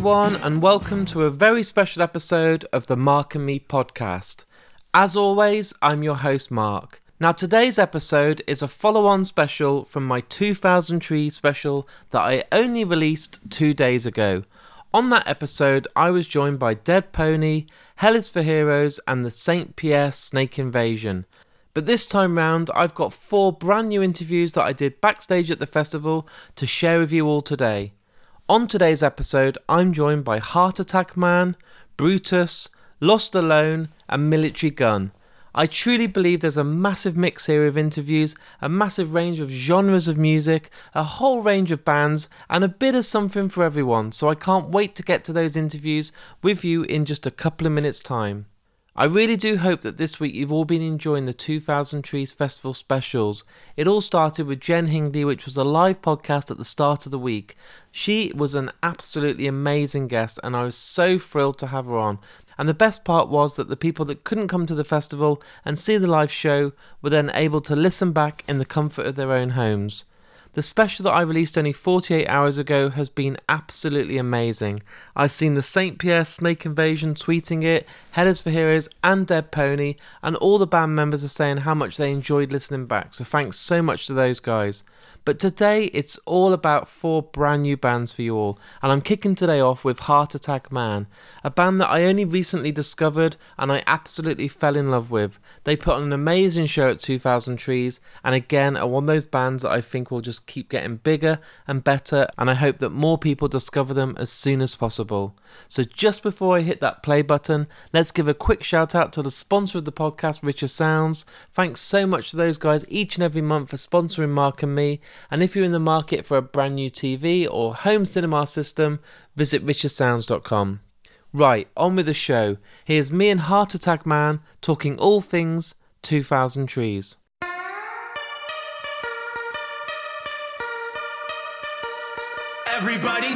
Everyone, and welcome to a very special episode of the Mark and Me podcast. As always, I'm your host, Mark. Now, today's episode is a follow on special from my 2000 Tree special that I only released two days ago. On that episode, I was joined by Dead Pony, Hell is for Heroes, and the St. Pierre Snake Invasion. But this time round, I've got four brand new interviews that I did backstage at the festival to share with you all today. On today's episode, I'm joined by Heart Attack Man, Brutus, Lostalone, and Militarie Gun. I truly believe there's a massive mix here of interviews, a massive range of genres of music, a whole range of bands, and a bit of something for everyone, so I can't wait to get to those interviews with you in just a couple of minutes' time. I really do hope that this week you've all been enjoying the 2000 Trees Festival specials. It all started with Jen Hingley, which was a live podcast at the start of the week. She was an absolutely amazing guest, and I was so thrilled to have her on. And the best part was that the people that couldn't come to the festival and see the live show were then able to listen back in the comfort of their own homes. The special that I released only 48 hours ago has been absolutely amazing. I've seen the St. Pierre Snake Invasion tweeting it, Hell is for Heroes, and Dead Pony, and all the band members are saying how much they enjoyed listening back, so thanks so much to those guys. But today it's all about four brand new bands for you all, and I'm kicking today off with Heart Attack Man, a band that I only recently discovered and I absolutely fell in love with. They put on an amazing show at 2000 Trees, and again are one of those bands that I think will just keep getting bigger and better, and I hope that more people discover them as soon as possible. So just before I hit that play button, let's give a quick shout out to the sponsor of the podcast, Richer Sounds. Thanks so much to those guys each and every month for sponsoring Mark and me. And if you're in the market for a brand new TV or home cinema system, visit richersounds.com. Right, on with the show. Here's me and Heart Attack Man talking all things 2000 Trees. Everybody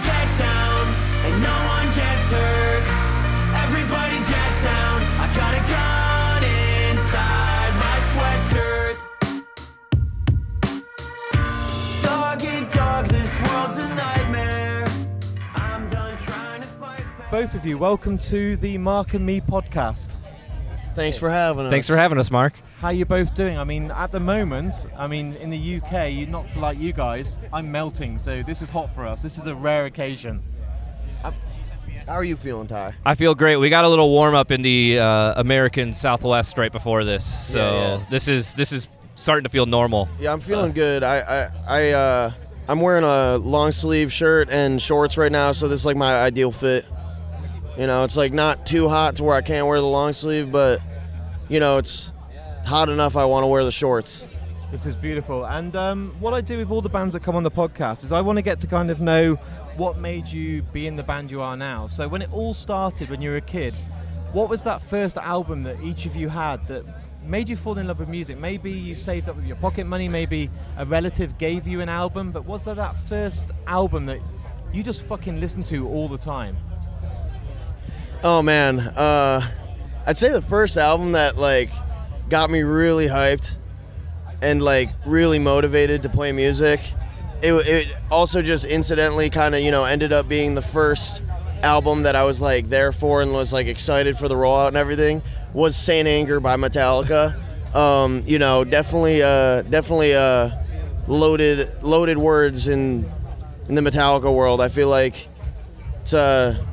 Both of you, welcome to the Mark and Me podcast. Thanks for having us. Thanks for having us, Mark. How you both doing? I mean, at the moment, I mean, in the UK, you not like you guys. I'm melting, so this is hot for us. This is a rare occasion. How are you feeling, Ty? I feel great. We got a little warm up in the uh, American Southwest right before this, so Yeah, yeah. this is this is starting to feel normal. Yeah, I'm feeling good. I I I uh I'm wearing a long sleeve shirt and shorts right now, so this is like my ideal fit. You know, it's like not too hot to where I can't wear the long sleeve, but you know, it's hot enough I want to wear the shorts. This is beautiful. And um, what I do with all the bands that come on the podcast is I want to get to kind of know what made you be in the band you are now. So when it all started when you were a kid, what was that first album that each of you had that made you fall in love with music? Maybe you saved up with your pocket money, maybe a relative gave you an album, but was there that first album that you just fucking listened to all the time? Oh man, uh, I'd say the first album that like got me really hyped and like really motivated to play music. It, it also just incidentally kind of you know ended up being the first album that I was like there for and was like excited for the rollout and everything was St. Anger by Metallica. Um, you know, definitely, uh, definitely uh, loaded loaded words in in the Metallica world. I feel like it's uh,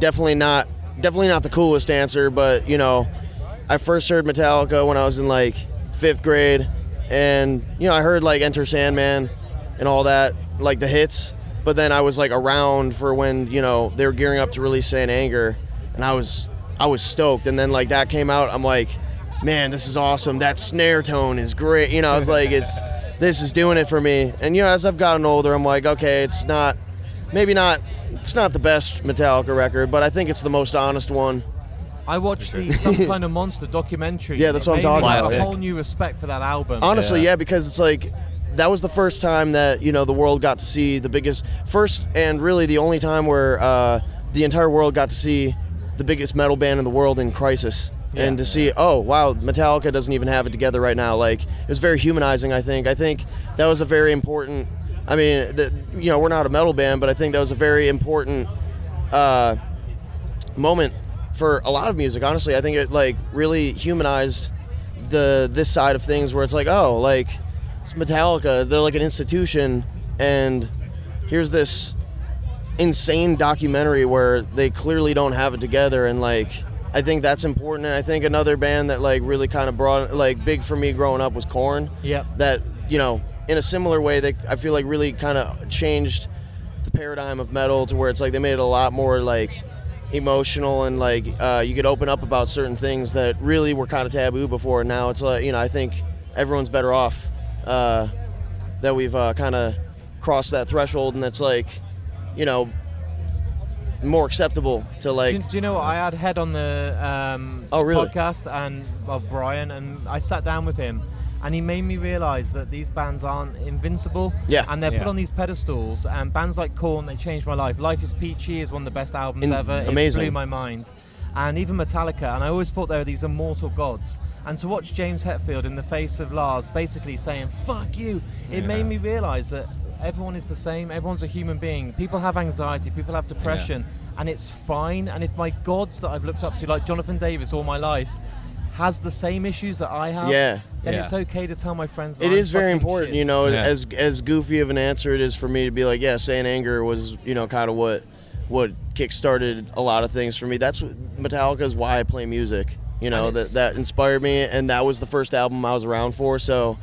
definitely not definitely not the coolest answer, but you know, I first heard Metallica when I was in like fifth grade, and you know I heard like Enter Sandman and all that, like the hits. But then I was like around for when you know they were gearing up to release St. Anger, and I was I was stoked. And then like that came out, I'm like, man, this is awesome. That snare tone is great. You know, I was like, it's this is doing it for me. And you know, as I've gotten older, I'm like, okay, it's not maybe not it's not the best Metallica record, but I think it's the most honest one. I watched the Some Kind of Monster documentary. Yeah, that's what I'm It made me talking have about. A whole new respect for that album. Honestly, yeah. because it's like that was the first time that you know the world got to see the biggest first and really the only time where uh, the entire world got to see the biggest metal band in the world in crisis. And to see, oh wow, Metallica doesn't even have it together right now. Like it was very humanizing. I think. I think that was a very important. I mean, the, you know, we're not a metal band, but I think that was a very important uh, moment for a lot of music. Honestly, I think it like really humanized the this side of things, where it's like, oh, like it's Metallica. They're like an institution, and here's this insane documentary where they clearly don't have it together, and like. I think that's important, and I think another band that like really kind of brought like big for me growing up was Korn Yep. that you know in a similar way they I feel like really kind of changed the paradigm of metal to where it's like they made it a lot more like emotional and like uh, you could open up about certain things that really were kind of taboo before. Now it's like you know I think everyone's better off uh, that we've uh, kind of crossed that threshold and it's like you know more acceptable to like you- do you know what? I had Head on the um, Oh, really? podcast and of Brian, and I sat down with him, and he made me realise that these bands aren't invincible. Yeah. And they're Yeah. put on these pedestals, and bands like Korn, they changed my life. Life is Peachy is one of the best albums In- ever. It blew my mind. And even Metallica, and I always thought they were these immortal gods. And to watch James Hetfield in the face of Lars basically saying, fuck you, it made me realise that everyone is the same. Everyone's a human being. People have anxiety, people have depression, and it's fine. And if my gods that I've looked up to, like Jonathan Davis all my life, has the same issues that I have, Yeah. then Yeah. it's okay to tell my friends that It I'm is very important, shit. you know, Yeah. as as goofy of an answer it is for me to be like, yeah, St. Anger was, you know, kind of what what kickstarted a lot of things for me. That's what Metallica is why I play music. You know, that that inspired me and that was the first album I was around for, so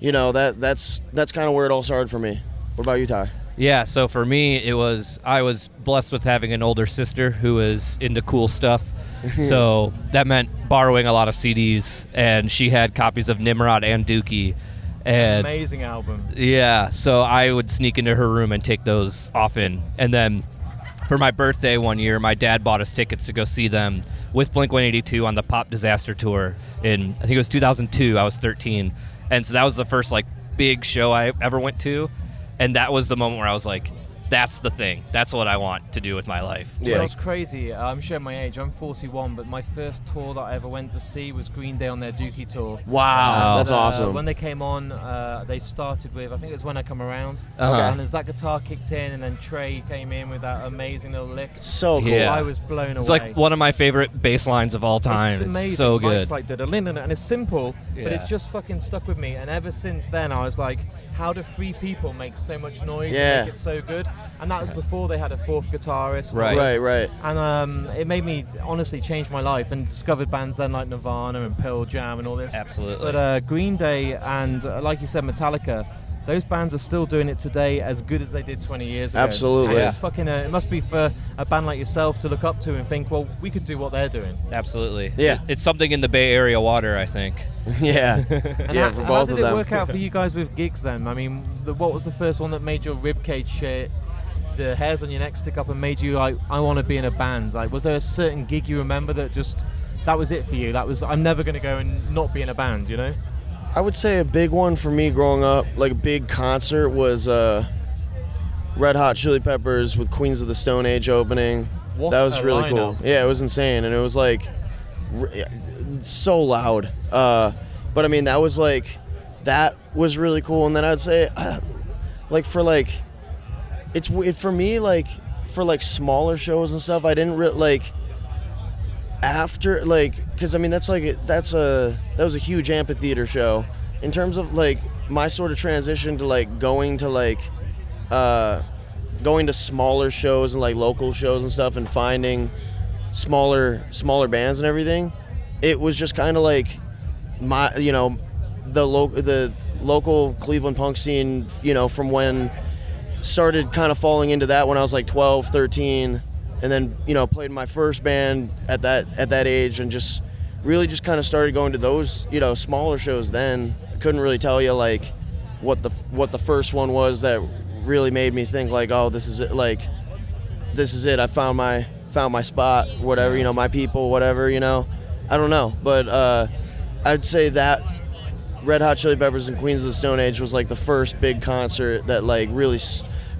you know, that that's that's kind of where it all started for me. What about you, Ty? Yeah, so for me, it was I was blessed with having an older sister who was into cool stuff. so that meant borrowing a lot of CDs, and she had copies of Nimrod and Dookie. And Amazing album. yeah, so I would sneak into her room and take those often. And then for my birthday one year, my dad bought us tickets to go see them with Blink 182 on the Pop Disaster Tour in, I think it was 2002. I was 13. And so that was the first like big show I ever went to. And that was the moment where I was like, that's the thing. That's what I want to do with my life. Yeah, know Yeah. what's crazy? Uh, I'm showing my age. I'm 41, but my first tour that I ever went to see was Green Day on their Dookie tour. Wow, that's Uh, awesome. When they came on, uh, they started with I think it was when I come around, Uh-huh. and as that guitar kicked in, and then Trey came in with that amazing little lick. so cool. Yeah. I was blown away. It's like one of my favorite bass lines of all time. It's amazing. so Mike's good. like da-da-lin, and it's simple, but it just fucking stuck with me. And ever since then, I was like, how do three people make so much noise Yeah. and make it so good? And that was before they had a fourth guitarist. Right. Right, right. And um, it made me honestly change my life and discovered bands then like Nirvana and Pearl Jam and all this. Absolutely. But uh, Green Day and, uh, like you said, Metallica, those bands are still doing it today as good as they did 20 years ago. Absolutely. And it's fucking. Uh, it must be for a band like yourself to look up to and think, well, we could do what they're doing. Absolutely. Yeah. It- it's something in the Bay Area water, I think. yeah. And yeah, how, for how did of it them. work out for you guys with gigs then? I mean, the, what was the first one that made your ribcage shit? The hairs on your neck stick up and made you like, I want to be in a band. Like, was there a certain gig you remember that just that was it for you? That was I'm never going to go and not be in a band. You know? I would say a big one for me growing up, like a big concert, was uh, Red Hot Chili Peppers with Queens of the Stone Age opening. What that was really cool. Yeah, it was insane, and it was like so loud. Uh, but I mean, that was like that was really cool. And then I'd say, uh, like for like, it's for me like for like smaller shows and stuff. I didn't really like after like because I mean that's like that's a that was a huge amphitheater show. In terms of like my sort of transition to like going to like uh, going to smaller shows and like local shows and stuff and finding smaller smaller bands and everything, it was just kind of like my you know the local the local Cleveland punk scene you know from when started kind of falling into that when I was like 12, 13 and then you know played my first band at that at that age and just really just kind of started going to those you know smaller shows then. I couldn't really tell you like what the what the first one was that really made me think like oh this is it like this is it. I found my found my spot whatever you know my people whatever you know. I don't know but uh I'd say that Red Hot Chili Peppers and Queens of the Stone Age was like the first big concert that like really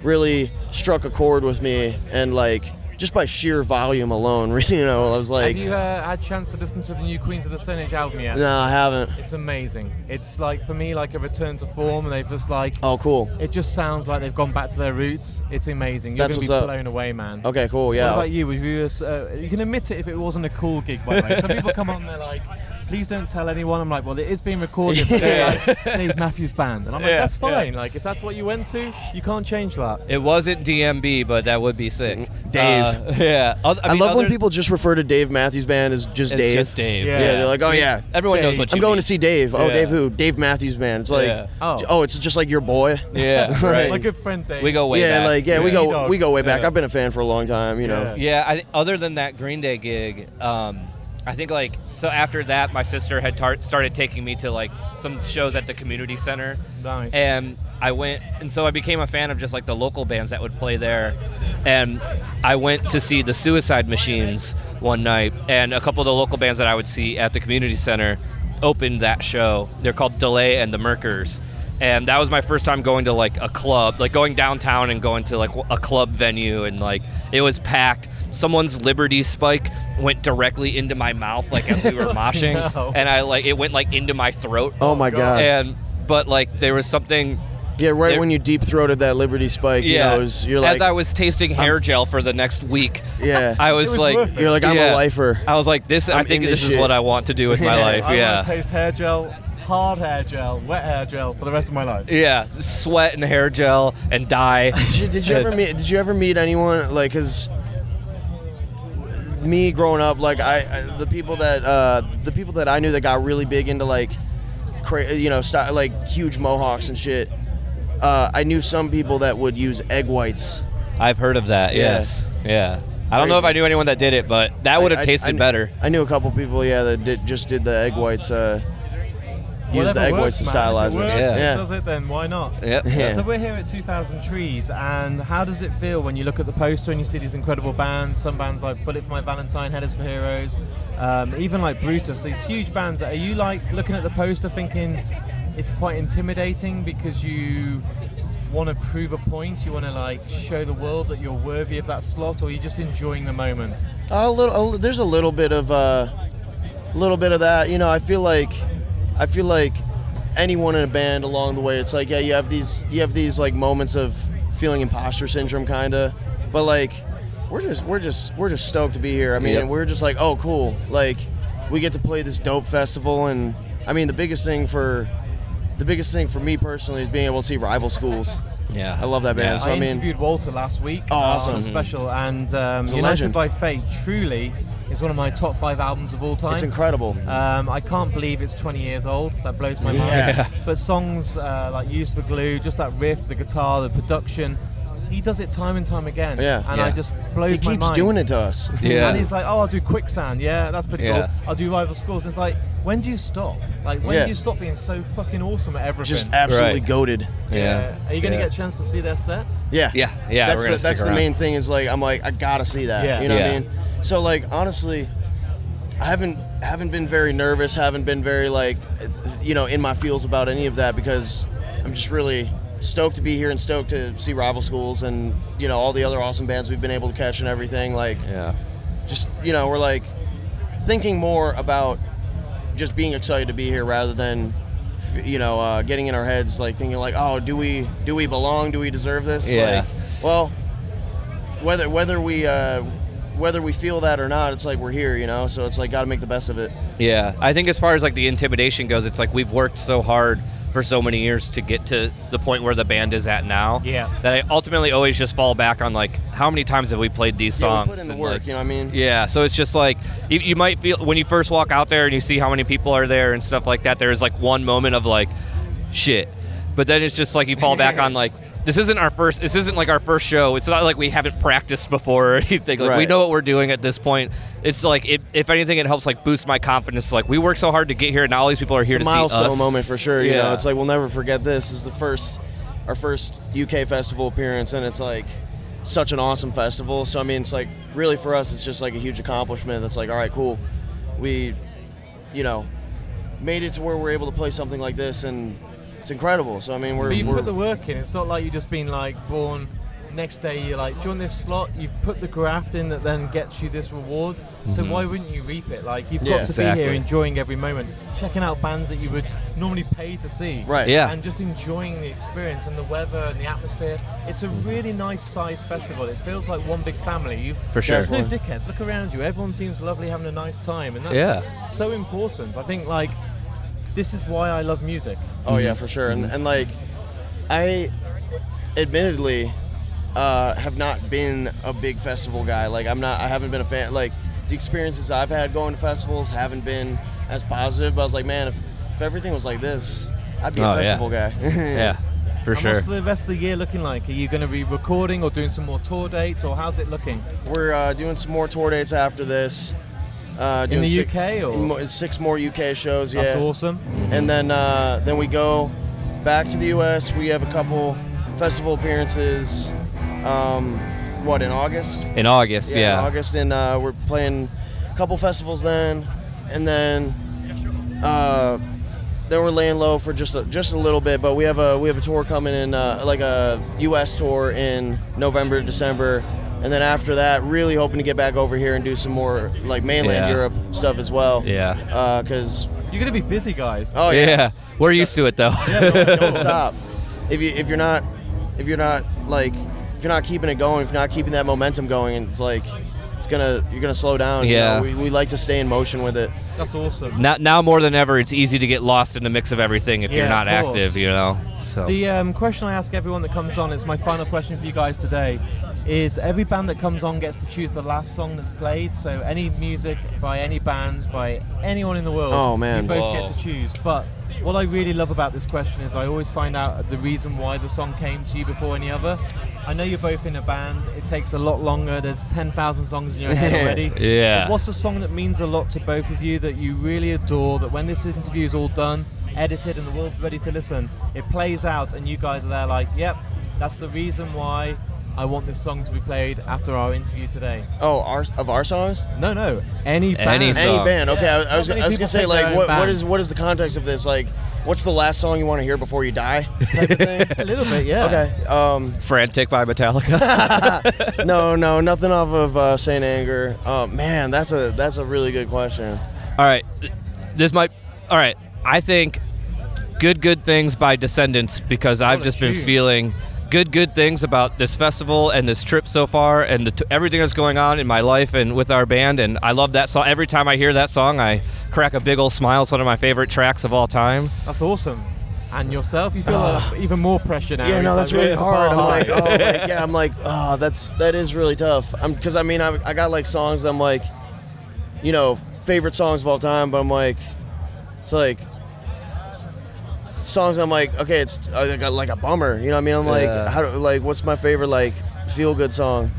really struck a chord with me and like just by sheer volume alone, you know, I was like, Have you uh, had a chance to listen to the new Queens of the Stone Age album yet? no, I haven't. It's amazing. It's like for me like a return to form, and they've just like Oh, cool. it just sounds like they've gone back to their roots. It's amazing. You're That's gonna be up. blown away, man. Okay, cool. Yeah. What about you? Were you, uh, you can admit it if it wasn't a cool gig, by the way. Some people come on, they're like, "Please don't tell anyone." I'm like, "Well, it is being recorded." but they're like, Dave Matthews Band, and I'm like, Yeah, "That's fine. Like, if that's what you went to, you can't change that." It wasn't DMB, but that would be sick. Dave. Uh, yeah. I, mean, love when people just refer to Dave Matthews Band as just it's Dave. just Dave. Yeah. Yeah, they're like, oh yeah, Everyone knows what you I'm going mean. to see Dave. Oh, Yeah. Dave who? Dave Matthews Band. It's like, Yeah. Oh. it's just like your boy. Yeah, right. My good friend Dave. We go way yeah, back. like yeah, we go we go way back. Yeah. I've been a fan for a long time. You know. Yeah. Yeah, I, other than that Green Day gig, um, I think like so after that, my sister had tar- started taking me to like some shows at the community center, Nice. and I went, and so I became a fan of just like the local bands that would play there, and I went to see the Suicide Machines one night, and a couple of the local bands that I would see at the community center opened that show. They're called Delay and the Merkers. And that was my first time going to like a club, like going downtown and going to like a club venue, and like it was packed. Someone's Liberty Spike went directly into my mouth, like as we were moshing, no. and I like it went like into my throat. Oh my oh, god. And but like there was something yeah, right there- when you deep throated that Liberty Spike, you yeah. know, was- you're like, as I was tasting hair gel for the next week, yeah, I was, was like, worth you're like, I'm yeah. a lifer. I was like, this. i I'm think this this is what I want to do with my Yeah. life. I yeah. want taste hair gel, hard hair gel, wet hair gel for the rest of my life. Yeah, sweat and hair gel and dye. Did you, did you ever meet? Did you ever meet anyone like? Cause me growing up, like I, I the people that uh, the people that I knew that got really big into like, cra- you know, st- like huge mohawks and shit. Uh, I knew some people that would use egg whites. I've heard of that. Yeah. Yes. Yeah. I don't know if I knew anyone that did it, but that would have I- I- tasted I- better. I knew a couple people, yeah, that did, just did the egg whites. Uh, use the Whatever egg works, whites to man. stylize if it. it. Works, Yeah. Yeah. it does it, then why not? Yep. Yeah. So we're here at 2000 Trees, and how does it feel when you look at the poster and you see these incredible bands? Some bands like Bullet for My Valentine, Hell is for Heroes, um, even like Brutus. These huge bands. Are you like looking at the poster thinking it's quite intimidating because you want to prove a point? You want to like show the world that you're worthy of that slot, or are you just enjoying the moment? A little, a, there's a little bit of uh, a little bit of that. You know, I feel like, I feel like anyone in a band along the way, it's like yeah, you have these, you have these like moments of feeling imposter syndrome, kind of, but like we're just, we're just, we're just stoked to be here. I mean, Yep. we're just like, oh, cool, like we get to play this dope festival, and I mean, the biggest thing for, the biggest thing for me personally is being able to see rival schools. Yeah. I love that band. Yeah. So I, I mean- interviewed Walter last week. Oh, uh, awesome. on a special, and um, He's a United legend. by Fate truly is one of my top five albums of all time. It's incredible. Um, I can't believe it's 20 years old. That blows my Yeah. mind. But songs uh, like "Used for Glue," just that riff, the guitar, the production, he does it time and time again. Yeah. and Yeah. I just blows my mind. He keeps doing it to us. Yeah. And he's like, "Oh, I'll do Quicksand. Yeah, that's pretty Yeah. cool. I'll do Rival Schools." And it's like, when do you stop? Like, when Yeah. do you stop being so fucking awesome at everything? Just absolutely Right. goaded. Yeah. Are you going to Yeah. get a chance to see their set? Yeah. Yeah. Yeah. that's the, that's the main thing is like I'm like I gotta see that. Yeah. You know Yeah. what I mean? So like honestly, I haven't haven't been very nervous. Haven't been very like you know in my feels about any of that because I'm just really stoked to be here and stoked to see rival schools and you know all the other awesome bands we've been able to catch and everything. Like Yeah. just you know we're like thinking more about just being excited to be here rather than you know uh, getting in our heads like thinking like oh do we do we belong do we deserve this Yeah. like well whether whether we uh, whether we feel that or not it's like we're here you know so it's like got to make the best of it Yeah, I think as far as like the intimidation goes, it's like we've worked so hard for so many years to get to the point where the band is at now. Yeah. That I ultimately always just fall back on like how many times have we played these yeah songs? we put in the work like, you know what I mean Yeah, so it's just like you, you might feel when you first walk out there and you see how many people are there and stuff like that. There is like one moment of like, shit, but then it's just like you fall back on like this isn't our first. This isn't like our first show. It's not like we haven't practiced before or anything. Like we know what we're doing at this point. It's like it, if anything, it helps like boost my confidence. Like we work so hard to get here, and now all these people are here it's a to see milestone us. moment for sure you know Yeah. it's like we'll never forget this. this is the first our first UK festival appearance and it's like such an awesome festival so I mean it's like really for us it's just like a huge accomplishment that's like all right cool we you know made it to where we're able to play something like this and it's incredible so I mean we're, But you we're put the work in. It's not like you've just been like born next day you're like, during this slot, you've put the graft in that then gets you this reward. So mm-hmm. why wouldn't you reap it? Like you've Yeah. got to be here enjoying every moment, checking out bands that you would normally pay to see. Right. Yeah. And just enjoying the experience and the weather and the atmosphere. It's a mm-hmm. really nice sized festival. It feels like one big family. You've For sure. There's no dickheads. Look around you. Everyone seems lovely, having a nice time, and that's Yeah. so important. I think like this is why I love music. Oh yeah, for sure. And, and like, I admittedly uh, have not been a big festival guy. Like I'm not. I haven't been a fan. Like the experiences I've had going to festivals haven't been as positive. But I was like, man, if, if everything was like this, I'd be a Oh, yeah. festival guy. Yeah, for And sure. What's the rest of the year looking like? Are you going to be recording or doing some more tour dates, or how's it looking? We're uh, doing some more tour dates after this. Uh, In the six, UK or? mo- six more UK shows. Yeah. That's awesome. and then uh, then we go back to the U.S. We have a couple festival appearances. Um, what in August? In August, yeah. in August, and uh, we're playing a couple festivals then, and then uh, then we're laying low for just a, just a little bit. But we have a we have a tour coming in, uh, like a U.S. tour in November, December. And then after that, really hoping to get back over here and do some more like mainland Yeah. Europe stuff as well. Yeah. Because You're going to be busy, guys. oh yeah. We're used to it though. don't, don't stop. If you if you're not if you're not like if you're not keeping it going, if you're not keeping that momentum going, it's like it's gonna you're gonna slow down. you Yeah. know? we, we like to stay in motion with it. That's awesome. now, now more than ever, it's easy to get lost in the mix of everything if you're not active, you know. So The um, question I ask everyone that comes on, it's my final question for you guys today, is every band that comes on gets to choose the last song that's played. So any music by any bands, by anyone in the world, Oh, man. you both Whoa. get to choose. But what I really love about this question is I always find out the reason why the song came to you before any other. I know you're both in a band. It takes a lot longer. There's 10,000 songs in your head already. Yeah. But what's a song that means a lot to both of you that you really adore? That when this interview is all done, edited, and the world's ready to listen, it plays out, and you guys are there like, "Yep, that's the reason why I want this song to be played after our interview today." Oh, our of our songs? No, no, any band. Any Any band? Okay, Yeah, I, I was I was gonna say like own what what band. is what is the context of this? Like, what's the last song you want to hear before you die? Type of thing? A little bit, yeah. Okay. Um, Frantic by Metallica. no, no, nothing off of uh, St. Anger. Oh man, that's a that's a really good question. all right, this might. All right, I think good good things by Descendents because I've a just been feeling good good things about this festival and this trip so far and the t- everything that's going on in my life and with our band and I love that song. Every time I hear that song, I crack a big old smile. It's one of my favorite tracks of all time. That's awesome. And yourself, you feel uh, even more pressure now. Yeah, no, that's like, really hard. I'm like, oh, like, yeah, I'm like, oh, that's that is really tough. I'm because I mean, I, I got like songs that I'm like, you know, favorite songs of all time, but I'm like, it's like songs I'm like, okay, it's I got like a bummer. You know what I mean? I'm like, Yeah. how do, like, what's my favorite like feel good song?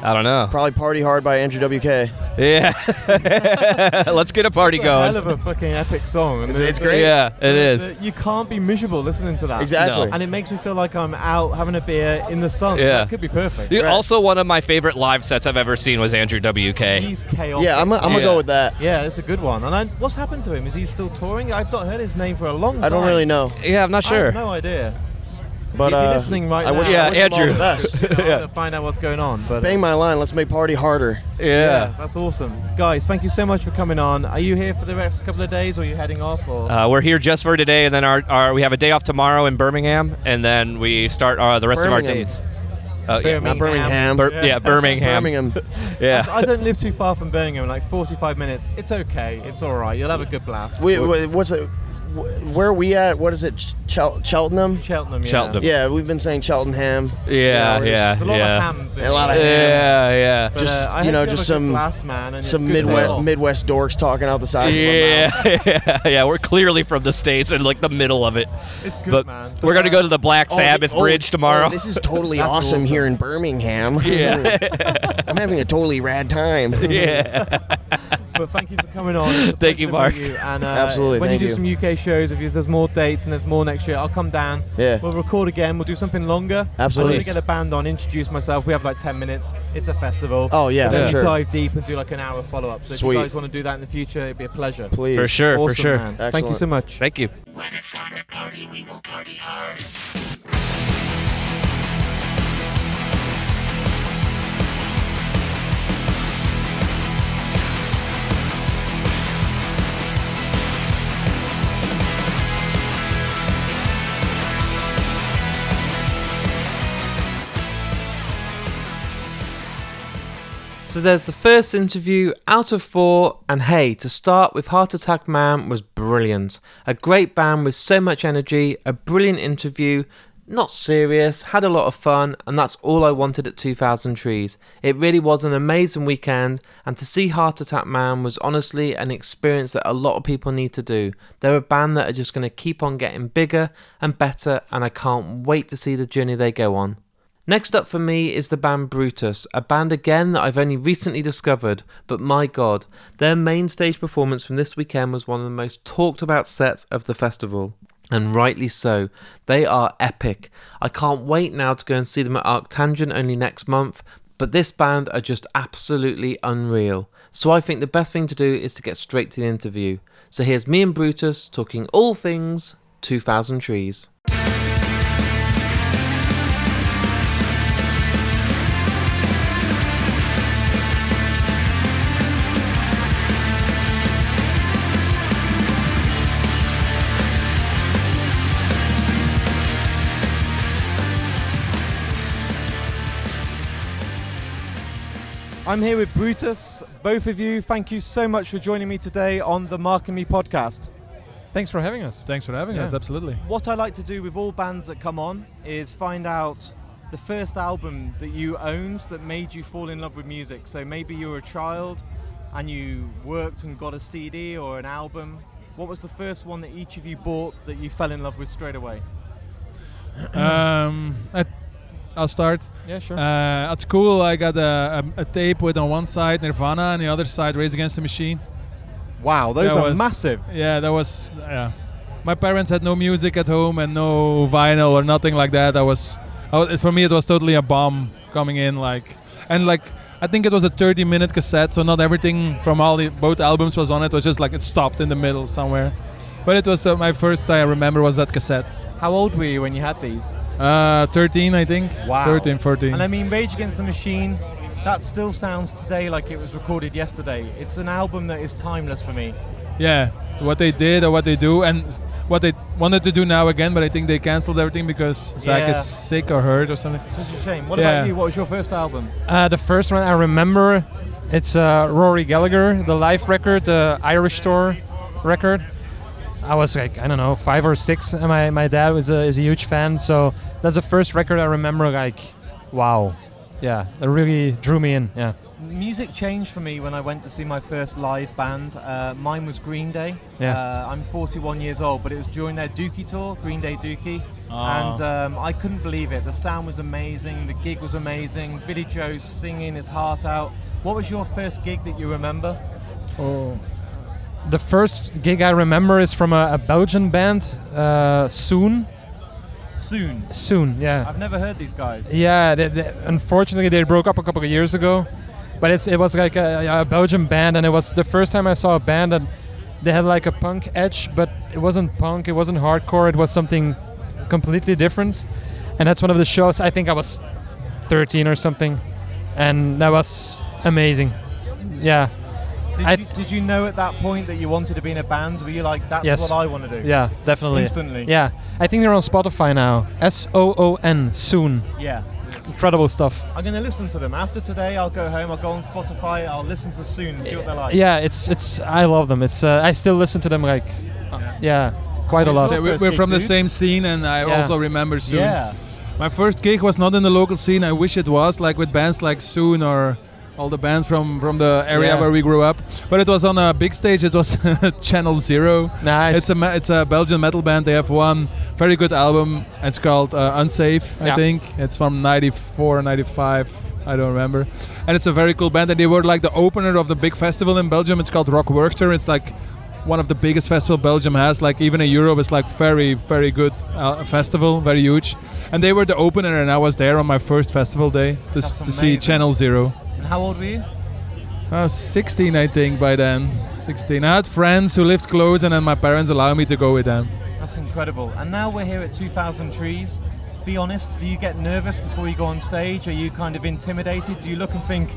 I don't know. Probably "Party Hard" by Andrew WK. Yeah. Let's get a party It's a hell of a fucking epic song. It's- it's great. Yeah, it the- is. the- you can't be miserable listening to that. Exactly. No. And it makes me feel like I'm out having a beer in the sun. So Yeah. it could be perfect. Yeah, Right. Also, one of my favorite live sets I've ever seen was Andrew WK. He's chaotic. Yeah, I'm, I'm gonna Yeah. go with that. Yeah, it's a good one. And I, what's happened to him? Is he still touring? I've not heard his name for a long time. I don't really know, Yeah, I'm not I sure. have no idea. But if you're uh, listening right I now, wish, Yeah, I wish him all Andrew. the best. I'm Yeah. gonna find out what's going on. But Bang my line. Let's make party harder. Yeah. that's awesome, guys. Thank you so much for coming on. Are you here for the next couple of days, or are you heading off? Or Uh, we're here just for today, and then our, our we have a day off tomorrow in Birmingham, and then we start uh, the rest of our Birmingham. dates. Uh, Birmingham. Not Birmingham. Bir- yeah, Birmingham. Birmingham. Yeah. I don't live too far from Birmingham, like 45 minutes. It's okay. It's all right. You'll have a good blast. Wait, wait, what's it? Wh- Where are we at? What is it? Chel- Cheltenham? Cheltenham. Yeah. Cheltenham. Yeah, we've been saying Cheltenham. Yeah, You yeah. just- There's a lot yeah. of hams. in A lot of here. Yeah, yeah. But, just, uh, you know, just some- blast, man, and Some Midwest Midwest dorks talking out the side of their mouth. Yeah, yeah, we're clearly from the states and like the middle of it. It's good, But man. we're gonna go to the Black Oh, Sabbath oh, Bridge tomorrow. oh, this is totally awesome, awesome. here in Birmingham. yeah, I'm having a totally rad time. yeah. But thank you for coming on. Thank you, to Mark. You. And uh, Absolutely, When thank you do you. some UK shows, if there's more dates and there's more next year, I'll come down. Yeah. We'll record again. We'll do something longer. Absolutely. I'm gonna get a band on, introduce myself. We have like 10 minutes. It's a festival. Oh, yeah, And then for we sure. dive deep and do like an hour follow up. So if you guys want to do that in the future, it'd be a pleasure. Please. For sure, for sure. Thank you so much. Thank you. So there's the first interview out of four, and hey, to start with Heart Attack Man was brilliant. A great band with so much energy, a brilliant interview, not serious, had a lot of fun, and that's all I wanted at 2000 Trees. It really was an amazing weekend, and to see Heart Attack Man was honestly an experience that a lot of people need to do. They're a band that are just going to keep on getting bigger and better, and I can't wait to see the journey they go on. Next up for me is the band Brutus, a band again that I've only recently discovered, but my god, their main stage performance from this weekend was one of the most talked about sets of the festival. And rightly so. They are epic. I can't wait now to go and see them at Arctangent only next month, but this band are just absolutely unreal. So I think the best thing to do is to get straight to the interview. So here's me and Brutus talking all things 2000 Trees. I'm here with Brutus. Both of you, thank you so much for joining me today on the Mark and Me podcast. Thanks for having us. Thanks for having Yeah. us. Absolutely. What I like to do with all bands that come on is find out the first album that you owned that made you fall in love with music. So maybe you were a child and you worked and got a CD or an album. What was the first one that each of you bought that you fell in love with straight away? um, I, I'll start. Yeah, sure. Uh, at school, I got a, a, a tape with on one side Nirvana and the other side Rage Against the Machine. Wow, those That are was- massive. Yeah, that was. Yeah. My parents had no music at home and no vinyl or nothing like that. I was, I was for me it was totally a bomb coming in like, and like I think it was a 30 minute cassette, so not everything from all the both albums was on it. It was just like it stopped in the middle somewhere. But it was uh, my first I remember was that cassette. How old were you when you had these? Uh, 13 I think. Wow. 13, 14. And I mean, Rage Against the Machine, that still sounds today like it was recorded yesterday. It's an album that is timeless for me. yeah what they did or what they do and what they wanted to do now again but i think they canceled everything because zach Yeah. is sick or hurt or something Such a shame. What Yeah. about you? What was your first album? Uh, the first one I remember, it's uh, Rory Gallagher, the live record, the Irish Tour record. I was like, I don't know, five or six, and my, my dad was a, is a huge fan, so that's the first record I remember, like, wow. Yeah, that really drew me in, yeah. Music changed for me when I went to see my first live band. Uh, mine was Green Day. Yeah. Uh, I'm 41 years old, but it was during their Dookie tour, Green Day Dookie. Ah. And um, I couldn't believe it. The sound was amazing, the gig was amazing. Billie Joe singing his heart out. What was your first gig that you remember? oh The first gig I remember is from a, a Belgian band, uh, Soon. Soon. Soon, yeah. I've never heard these guys. Yeah, they, they- unfortunately they broke up a couple of years ago, but it's it was like a, a Belgian band, and it was the first time I saw a band that they had like a punk edge, but it wasn't punk, it wasn't hardcore, it was something completely different, and that's one of the shows. I think I was 13 or something, and that was amazing. Yeah, Did, I- you, did you know at that point that you wanted to be in a band? Were you like, that's Yes. what I want to do? yeah, definitely. Instantly. Yeah, I think they're on Spotify now. S O O N Soon. Yeah. Incredible stuff. I'm going to listen to them. After today, I'll go home, I'll go on Spotify, I'll listen to Soon and see what they're like. Yeah, it's it's. I love them. It's. Uh, I still listen to them like, uh, yeah, quite a lot. So- So we're, we're gig, from the same scene and i Yeah. also remember soon Yeah. my first gig was not in the local scene i wish it was like with bands like soon or all the bands from from the area Yeah. where we grew up but it was on a big stage it was channel zero Nice. It's a it's a Belgian metal band. They have one very good album. It's called uh, Unsafe, I Yeah. think. It's from 94, 95. I don't remember. And it's a very cool band. And they were like the opener of the big festival in Belgium. It's called Rock Werchter. It's like one of the biggest festival Belgium has. Like even in Europe, it's like very very good uh, festival, very huge. And they were the opener, and I was there on my first festival day to, s- to see. Channel Zero. And how old were you? I was 16, I think, by then. 16. I had friends who lived close, and then my parents allowed me to go with them. That's incredible. And now we're here at 2000 Trees. Be honest, do you get nervous before you go on stage? Are you kind of intimidated? Do you look and think,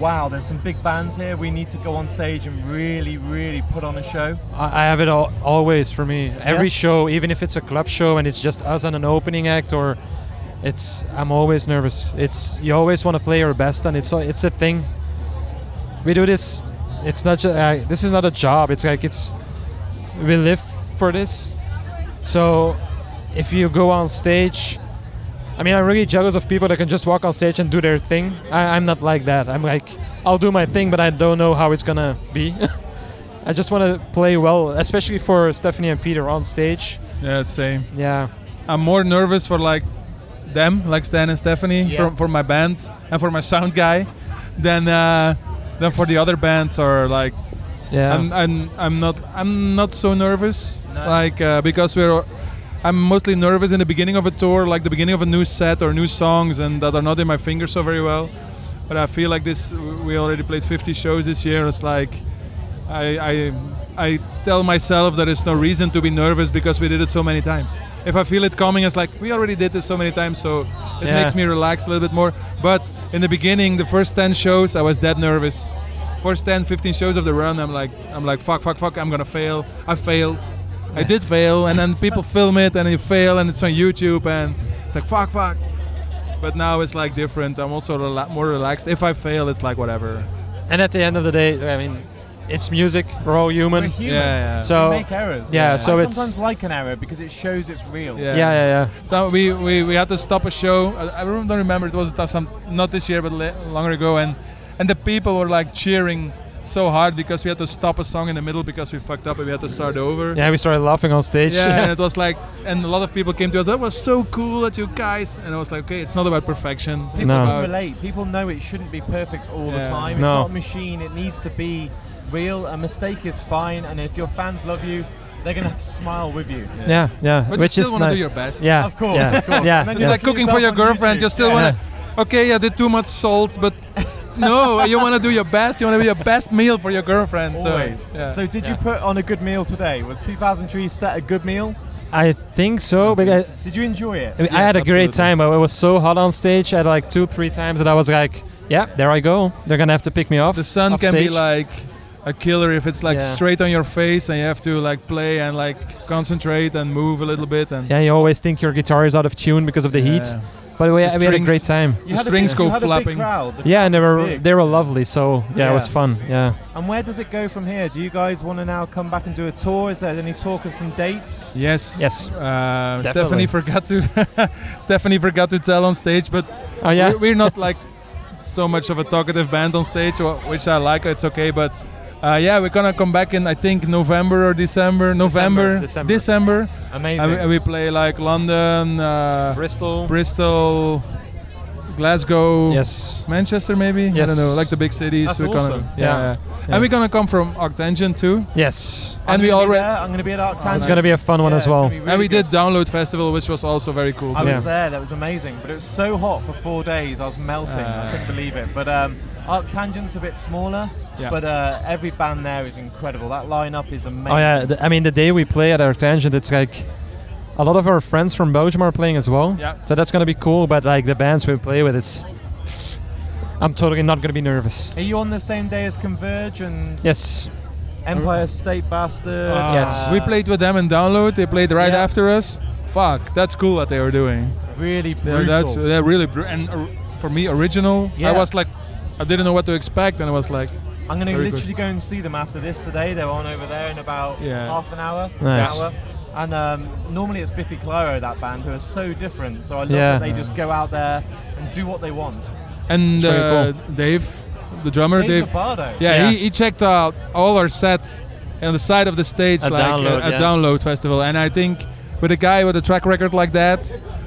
wow, there's some big bands here, we need to go on stage and really, really put on a show? I have it all, always for me. Every Yeah? show, even if it's a club show and it's just us and an opening act, or it's I'm always nervous. It's you always want to play your best, and it's a- it's a thing. we do this. It's not just uh, this is not a job. It's like it's we live for this. So if you go on stage, I mean, I'm really jealous of people that can just walk on stage and do their thing. I, I'm not like that. I'm like, I'll do my thing, but I don't know how it's gonna be. I just want to play well, especially for Stefanie and Peter on stage. Yeah, same. Yeah, I'm more nervous for like them, like Stijn and Stefanie, Yeah. for, for my band and for my sound guy, than uh, than for the other bands or like yeah. I'm, I'm I'm not I'm not so nervous No. like uh, because we're I'm mostly nervous in the beginning of a tour, like the beginning of a new set or new songs, and that are not in my fingers so very well. But I feel like this. We already played 50 shows this year. It's like I I I tell myself that there's no reason to be nervous because we did it so many times. If I feel it coming, it's like we already did this so many times, so it Yeah. makes me relax a little bit more. But in the beginning, the first 10 shows, I was that nervous. First 10, 15 shows of the run, I'm like, I'm like, fuck, fuck, fuck, I'm gonna fail. I failed. I did fail, and then people film it, and you fail, and it's on YouTube, and it's like, fuck, fuck. But now it's like different. I'm also rela- more relaxed. If I fail, it's like whatever. and at the end of the day, I mean, it's music. We're all human. We're human. human. Yeah, yeah. So we make errors. yeah, so I it's- sometimes like an error because it shows it's real. Yeah. yeah, yeah, yeah. So we, we, we had to stop a show. I, I don't remember. It was some not this year, but longer ago, and and the people were like cheering so hard because we had to stop a song in the middle because we fucked up and we had to start over. Yeah, we started laughing on stage. Yeah, and it was like, and a lot of people came to us. That was so cool that you guys. And I was like, okay, it's not about perfection. People No. can relate. People know it shouldn't be perfect all the Yeah. time. It's No. not a machine. It needs to be real. A mistake is fine, and if your fans love you, they're gonna smile with you. yeah, yeah. But Which you is still want to nice. do your best. yeah, Of course, yeah, of course. yeah. And then It's you like cooking for your girlfriend. YouTube. You still Yeah. want to. Okay, I did too much salt, but no, you want to do your best. You want to be your best meal for your girlfriend. So, Always. yeah. So, did you put on a good meal today? Was 2000 Trees set a good meal? I think so. Because Did you enjoy it? I, mean, I had a great time. but It was so hot on stage. I had like two, three times that I was like, "Yeah, there I go. They're gonna have to pick me off." the sun off can be like a killer if it's like Yeah. straight on your face and you have to like play and like concentrate and move a little bit and Yeah, you always think your guitar is out of tune because of the heat. Yeah. But we, The we had a great time. You The strings big, go you had A flapping. big crowd. The Yeah, and they were big. they were lovely. So yeah, it was fun. Yeah. And where does it go from here? Do you guys want to now come back and do a tour? Is there any talk of some dates? Yes. Yes. Uh, Stefanie forgot to Stefanie forgot to tell on stage, but Oh yeah. we're, we're not like so much of a talkative band on stage, which I like. It's okay, but uh, yeah, we're gonna come back in I think November or December. November, December. December. Amazing. And we, we play like London, uh, Bristol. Bristol, Glasgow, Yes. Manchester, maybe. I don't know, like the big cities. That's we're gonna, yeah, Yeah. yeah. Yeah. And we're gonna come from Arctangent too. Yes. I'm and we gonna already. I'm going to be at Arctangent. It's gonna be a fun one Yeah, as well. really and we good. did Download Festival, which was also very cool. I was Yeah. there. That was amazing. But it was so hot for four days. I was melting. I Uh. couldn't believe it. But um, Arctangent's a bit smaller. Yeah. But uh, every band there is incredible. That lineup is amazing. Oh yeah. The, I mean, the day we play at Arctangent, it's like a lot of our friends from Belgium are playing as well. Yeah. So that's gonna be cool. But like the bands we play with, it's. I'm totally not gonna be nervous. Are you on the same day as Converge and Yes. Empire State Bastard? Uh, Yes. we played with them in Download. They played right Yeah. after us. Fuck, that's cool what they were doing. Really They're, that's they're really br- and uh, for me original. Yeah. I was like, I didn't know what to expect, and I was like, I'm going to Very good. literally go and see them after this today. They're on over there in about Yeah. half an hour. Nice. Hour. And um, normally it's Biffy Clyro, that band, who are so different. So I love Yeah. that they just go out there and do what they want. and It's very uh, Dave, the drummer, Dave Dave. Yeah, Yeah. He, he checked out all our set on the side of the stage, At like Download, uh, at yeah. Download Festival. And I think with a guy with a track record like that,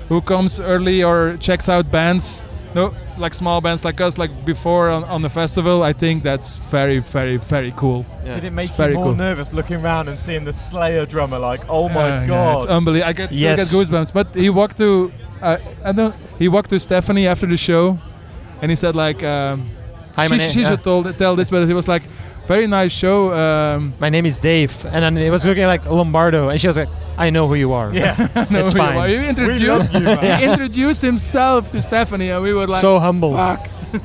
who comes early or checks out bands, no, like small bands like us, like before on, on the festival, I think that's very, very, very cool. Did it make It's you very more cool. nervous looking around and seeing the Slayer drummer? Like, oh my Uh, yeah, god! it's unbelievable. I get still Yes. get goosebumps. But he walked to, uh, I don't. He walked to Stefanie after the show, and he said like, um, Hi, she, my, name, she yeah. should told, tell this, but it was like, very nice show. Um, my name is Dave, and then it was looking like Lombardo, and she was like, "I know who you are." yeah, It's he- fine. He we introduced, love you, man. he introduced himself to Stefanie, and we were like, so humble. fuck.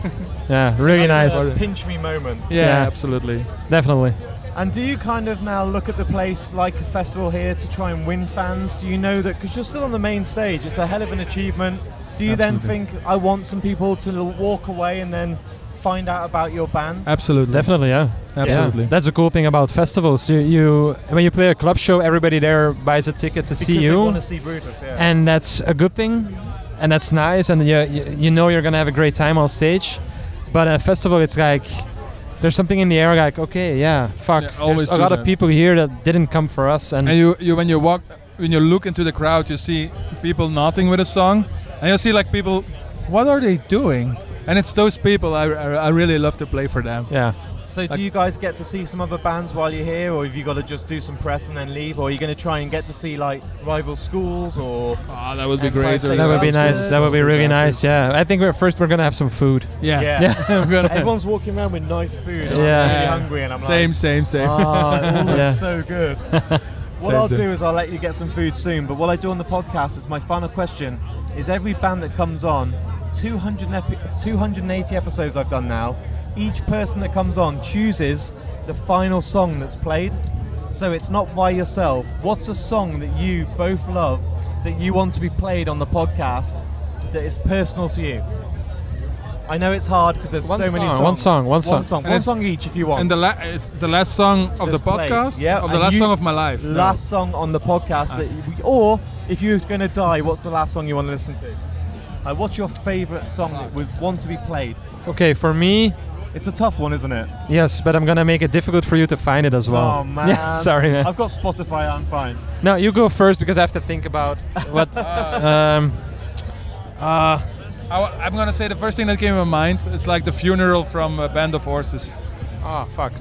Yeah, really That's nice. a pinch me moment. Yeah, Yeah. absolutely. Definitely. And do you kind of now look at the place like a festival here to try and win fans? Do you know that because you're still on the main stage, it's a hell of an achievement? Do you then think I want some people to walk away and then find out about your band? Absolutely. Definitely, yeah. Absolutely. Yeah. That's a cool thing about festivals. You, you when you play a club show, everybody there buys a ticket to because see they you, want to see Brutus. Yeah. and that's a good thing, and that's nice, and you, you you know you're gonna have a great time on stage. But at a festival, it's like there's something in the air, like okay, yeah, fuck. Yeah, always there's a lot that. of people here that didn't come for us, and, And you, you when you walk, when you look into the crowd, you see people nodding with a song, and you see like people, what are they doing? And it's those people I, I, I really love to play for them. yeah. So do you guys get to see some other bands while you're here, or have you got to just do some press and then leave, or are you going to try and get to see like rival schools or? Oh, that would be Empire great. State That would be nice. That would be really nice. Yeah. I think we're first we're gonna have some food. Yeah. Yeah. I'm Everyone's walking around with nice food. Yeah. I'm really hungry, and I'm same, like, same, same. Oh, it all looks Yeah. so good. what Same, I'll same. do is I'll let you get some food soon. But what I do on the podcast is my final question is every band that comes on, 200 epi- 280 episodes I've done now. Each person that comes on chooses the final song that's played. So it's not by yourself. What's a song that you both love that you want to be played on the podcast that is personal to you? I know it's hard because there's One so many songs. one song, one song. One song. And One song each if you want. and the la- it's the last song of the podcast. Yeah, Of the last song of my life. No. last song on the podcast ah. that you, or if you're going to die what's the last song you want to listen to uh, what's your favorite song that would want to be played Okay, for me, it's a tough one isn't it yes, but I'm gonna make it difficult for you to find it as well. oh man Yeah, sorry, man. i've got spotify i'm fine No, you go first because I have to think about what. um, uh, I, am gonna say the first thing that came to my mind is like the funeral from uh, Band of Horses. oh fuck.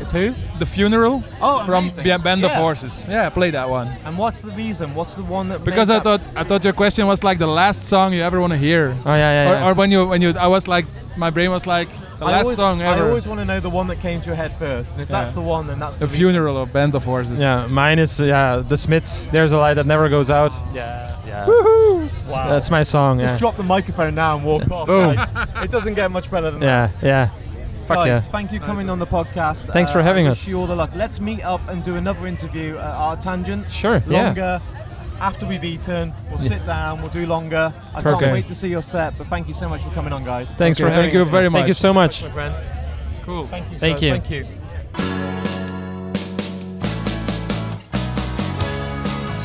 It's who The funeral oh from amazing. Ba- Band of Horses. Yeah, play that one. and what's the reason what's the one that Because made I that- thought I thought your question was like the last song you ever want to hear, Oh yeah, yeah. or, yeah. or when you when you I was like my brain was like the I last always, song I always want to know the one that came to your head first, and if Yeah. that's the one, then that's the the, funeral of Band of Horses. yeah, mine is yeah. The Smiths. There's a light that never goes out. Yeah, yeah. Woohoo! Wow. That's my song. Just Yeah. drop the microphone now and walk off. Boom. like, it doesn't get much better than that. Yeah, yeah. Fuck Guys, yeah. thank you coming on the podcast. Thanks for Uh, having I wish us. you all the luck. Let's meet up and do another interview at Arctangent. Sure. Yeah. Longer. After we've eaten, we'll sit down. We'll do longer. I Perfect. can't wait to see your set. But thank you so much for coming on, guys. Thanks Okay, for having us. thank you us, man. very Thank you so much. my friend. Cool. Thank you. Thank sir. you. Thank you.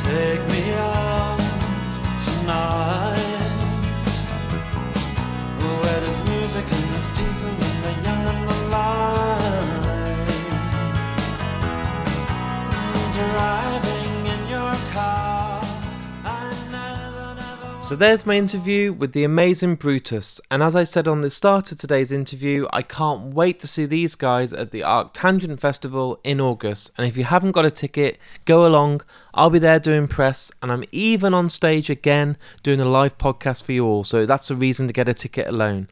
Take me out tonight So there's my interview with the amazing Brutus, and as I said on the start of today's interview, I can't wait to see these guys at the Arctangent Festival in August. And if you haven't got a ticket, go along. I'll be there doing press, and I'm even on stage again doing a live podcast for you all, so that's a reason to get a ticket alone.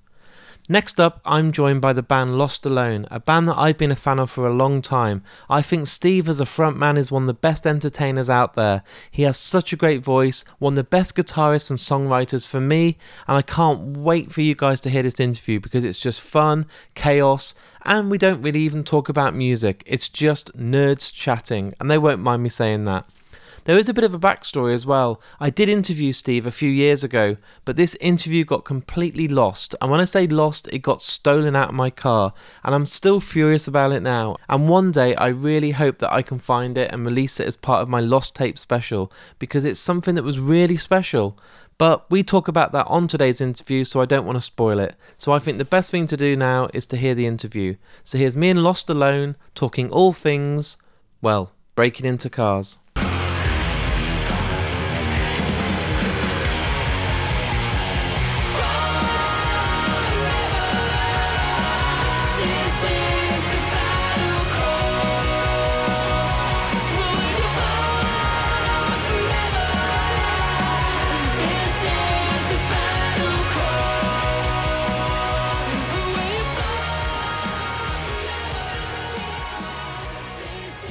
Next up, I'm joined by the band Lostalone, a band that I've been a fan of for a long time. I think Steve, as a frontman, is one of the best entertainers out there. He has such a great voice, one of the best guitarists and songwriters for me, and I can't wait for you guys to hear this interview because it's just fun, chaos, and we don't really even talk about music. It's just nerds chatting, and they won't mind me saying that. There is a bit of a backstory as well. I did interview Steve a few years ago, but this interview got completely lost. And when I say lost, it got stolen out of my car. And I'm still furious about it now. And one day I really hope that I can find it and release it as part of my Lost Tape special because it's something that was really special. But we talk about that on today's interview, so I don't want to spoil it. So I think the best thing to do now is to hear the interview. So here's me and Lostalone talking all things, well, breaking into cars.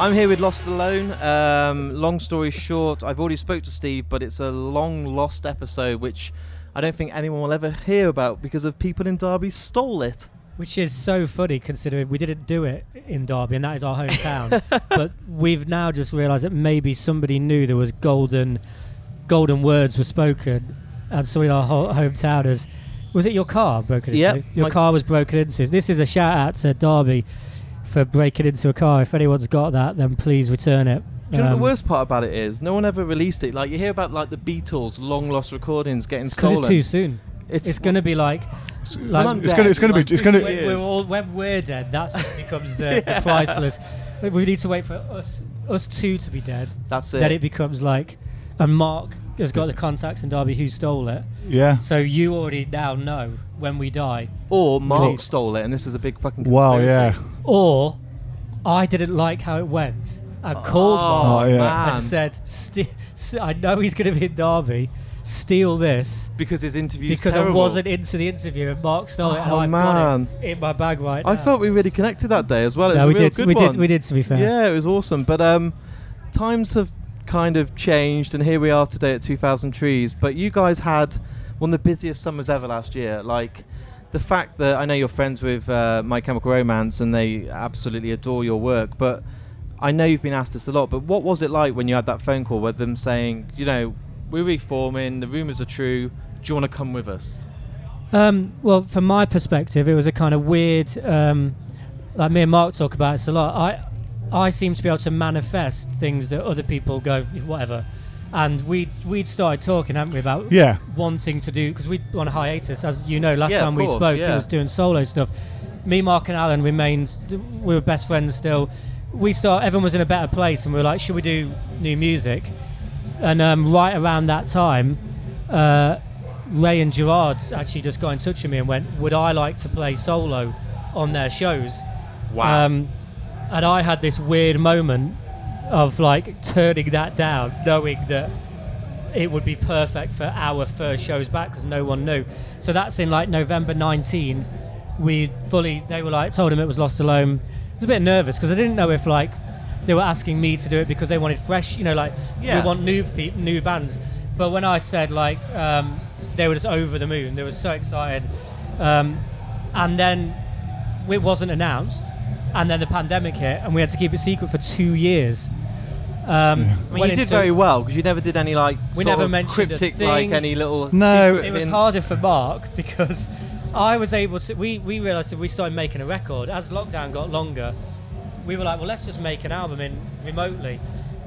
I'm here with Lostalone. Um, long story short, I've already spoke to Steve, but it's a long lost episode which I don't think anyone will ever hear about because of people in Derby stole it. Which is so funny considering we didn't do it in Derby and that is our hometown. but we've now just realised that maybe somebody knew there was golden golden words were spoken and somebody in our ho- hometown has Was it your car broken Yep. Your car was broken into. This is a shout out to Derby for breaking into a car. If anyone's got that, then please return it. Do you know what Um, the worst part about it is? No one ever released it. Like you hear about like the Beatles' long lost recordings getting It's because stolen. it's too soon. It's, It's, going to be like, It's, Like- it's gonna, it's gonna be, it's gonna. when we're all when we're dead. That's when it becomes the, the priceless. We need to wait for us us two to be dead. That's it. Then it becomes like, and Mark has got the contacts in Derby who stole it. Yeah. So you already now know when we die, or Mark Release. stole it, and this is a big fucking. Wow. conspiracy. Yeah. or I didn't like how it went. I called Mark Oh, yeah. man. and said, Ste- s- "I know he's going to be in Derby. Steal this." because his interview Because I wasn't into the interview and Mark stole it, and Oh, I've man. got it in my bag right I now. felt we really connected that day as well. It no, was we a real did, good we one. did, we did. To be fair, Yeah, it was awesome. But um, times have kind of changed, and here we are today at 2,000 Trees. But you guys had one of the busiest summers ever last year. Like the fact that I know you're friends with uh, My Chemical Romance, and they absolutely adore your work. But I know you've been asked this a lot. But what was it like when you had that phone call with them saying, you know, we're reforming, the rumours are true. Do you want to come with us? Um, well, from my perspective, it was a kind of weird. Um, like me and Mark talk about this a lot. I, I seem to be able to manifest things that other people go whatever, and we we'd started talking, haven't we, about Yeah. wanting to do because we were on a hiatus, as you know. Last Yeah, of time we course, spoke, yeah. it was doing solo stuff. Me, Mark, and Alan remained. We were best friends still. We start. Everyone was in a better place, and we were like, should we do new music? And um, right around that time, uh, Ray and Gerard actually just got in touch with me and went, "Would I like to play solo on their shows?" Wow. Um, and I had this weird moment of like turning that down, knowing that it would be perfect for our first shows back because no one knew. So that's in like November 19. We fully, they were like, told him it was Lostalone. I was a bit nervous because I didn't know if like they were asking me to do it because they wanted fresh, you know, like Yeah. we want new pe- new bands. But when I said like um, they were just over the moon, they were so excited. Um, and then it wasn't announced, and then the pandemic hit, and we had to keep it secret for two years. Um, I mean, you did very well because you never did any like We sort never of mentioned cryptic like any little No. secret It was harder for Mark because I was able to. We, we realised that we started making a record as lockdown got longer. We were like, well, let's just make an album in remotely.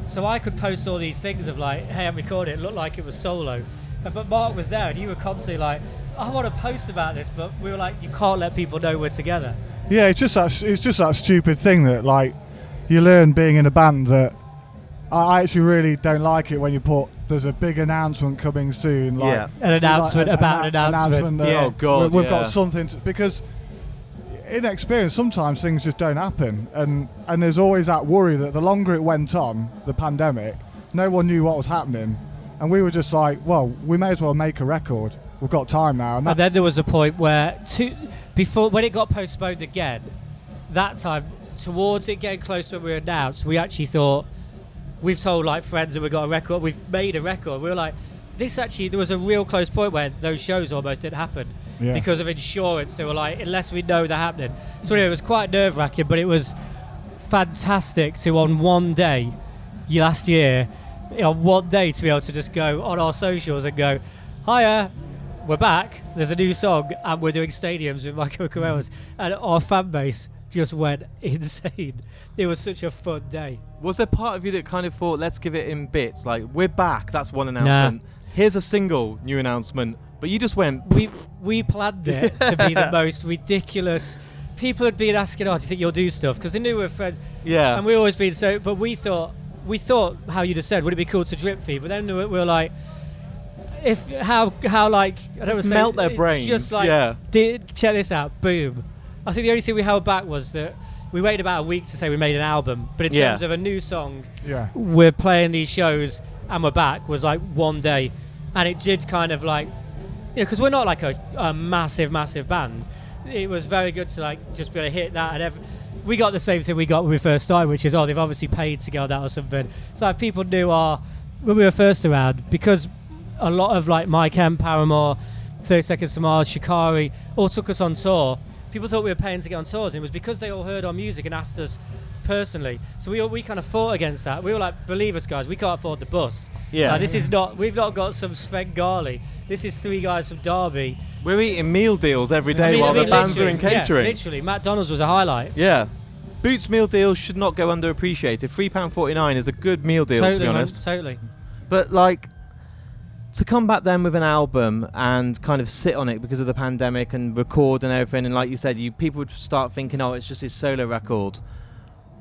So I could post all these things of like, hey, I'm recording. It looked like it was solo, but Mark was there, and you were constantly like, I want to post about this, but we were like, you can't let people know we're together. Yeah, it's just that it's just that stupid thing that like you learn being in a band that I I actually really don't like it when you put there's a big announcement coming soon. Like, Yeah. An announcement like, about an announcement. that Yeah. Oh, God, we- we've yeah. got something to, because in experience sometimes things just don't happen and and there's always that worry that the longer it went on the pandemic no one knew what was happening and we were just like well we may as well make a record we've got time now and And then there was a point where, two, before when it got postponed again, that time towards it getting close when we were announced, we actually thought we've told like friends that we got a record, we've made a record. We were like, this actually there was a real close point where those shows almost didn't happen Yeah. because of insurance. They were like, unless we know they're happening. So anyway, it was quite nerve wracking, but it was fantastic to on one day, last year, on what day to be able to just go on our socials and go, hiya, we're back. There's a new song, and we're doing stadiums with My Chemical Romance, and our fan base just went insane. It was such a fun day. Was there part of you that kind of thought, let's give it in bits? Like, we're back. That's one announcement. Here's a single new announcement. But you just went, We we planned it to be the most ridiculous. People had been asking, "Oh, do you think you'll do stuff?" Because they knew we were friends, yeah. and we always been so. But we thought, we thought how you just said, would it be cool to drip feed? But then we were like, if how how like I don't Just wanna say- melt their it- brains, Just like, yeah. did, check this out, boom. I think the only thing we held back was that we waited about a week to say we made an album. But in Yeah. terms of a new song, yeah we're playing these shows and we're back was like one day and it did kind of like you know because we're not like a, a massive massive band it was very good to like just be able to hit that and ev- we got the same thing we got when we first started which is oh they've obviously paid to go that or something. So if people knew our when we were first around because a lot of like My Chem, Paramore 30 Seconds to Mars Shikari all took us on tour. People thought we were paying to get on tours and it was because they all heard our music and asked us personally. So we all, we kind of fought against that. We were like, believe us, guys, we can't afford the bus. Yeah. Like, this is not. We've not got some Svengali. This is three guys from Derby. We're eating meal deals every day I mean- while I mean, the bands are in literally, yeah, catering. literally, McDonald's was a highlight. Yeah. Boots meal deals should not go underappreciated. £3.49 is a good meal deal, totally, to be man, honest. totally. But, like, to come back then with an album and kind of sit on it because of the pandemic and record and everything, and like you said, you people would start thinking, oh, it's just his solo record.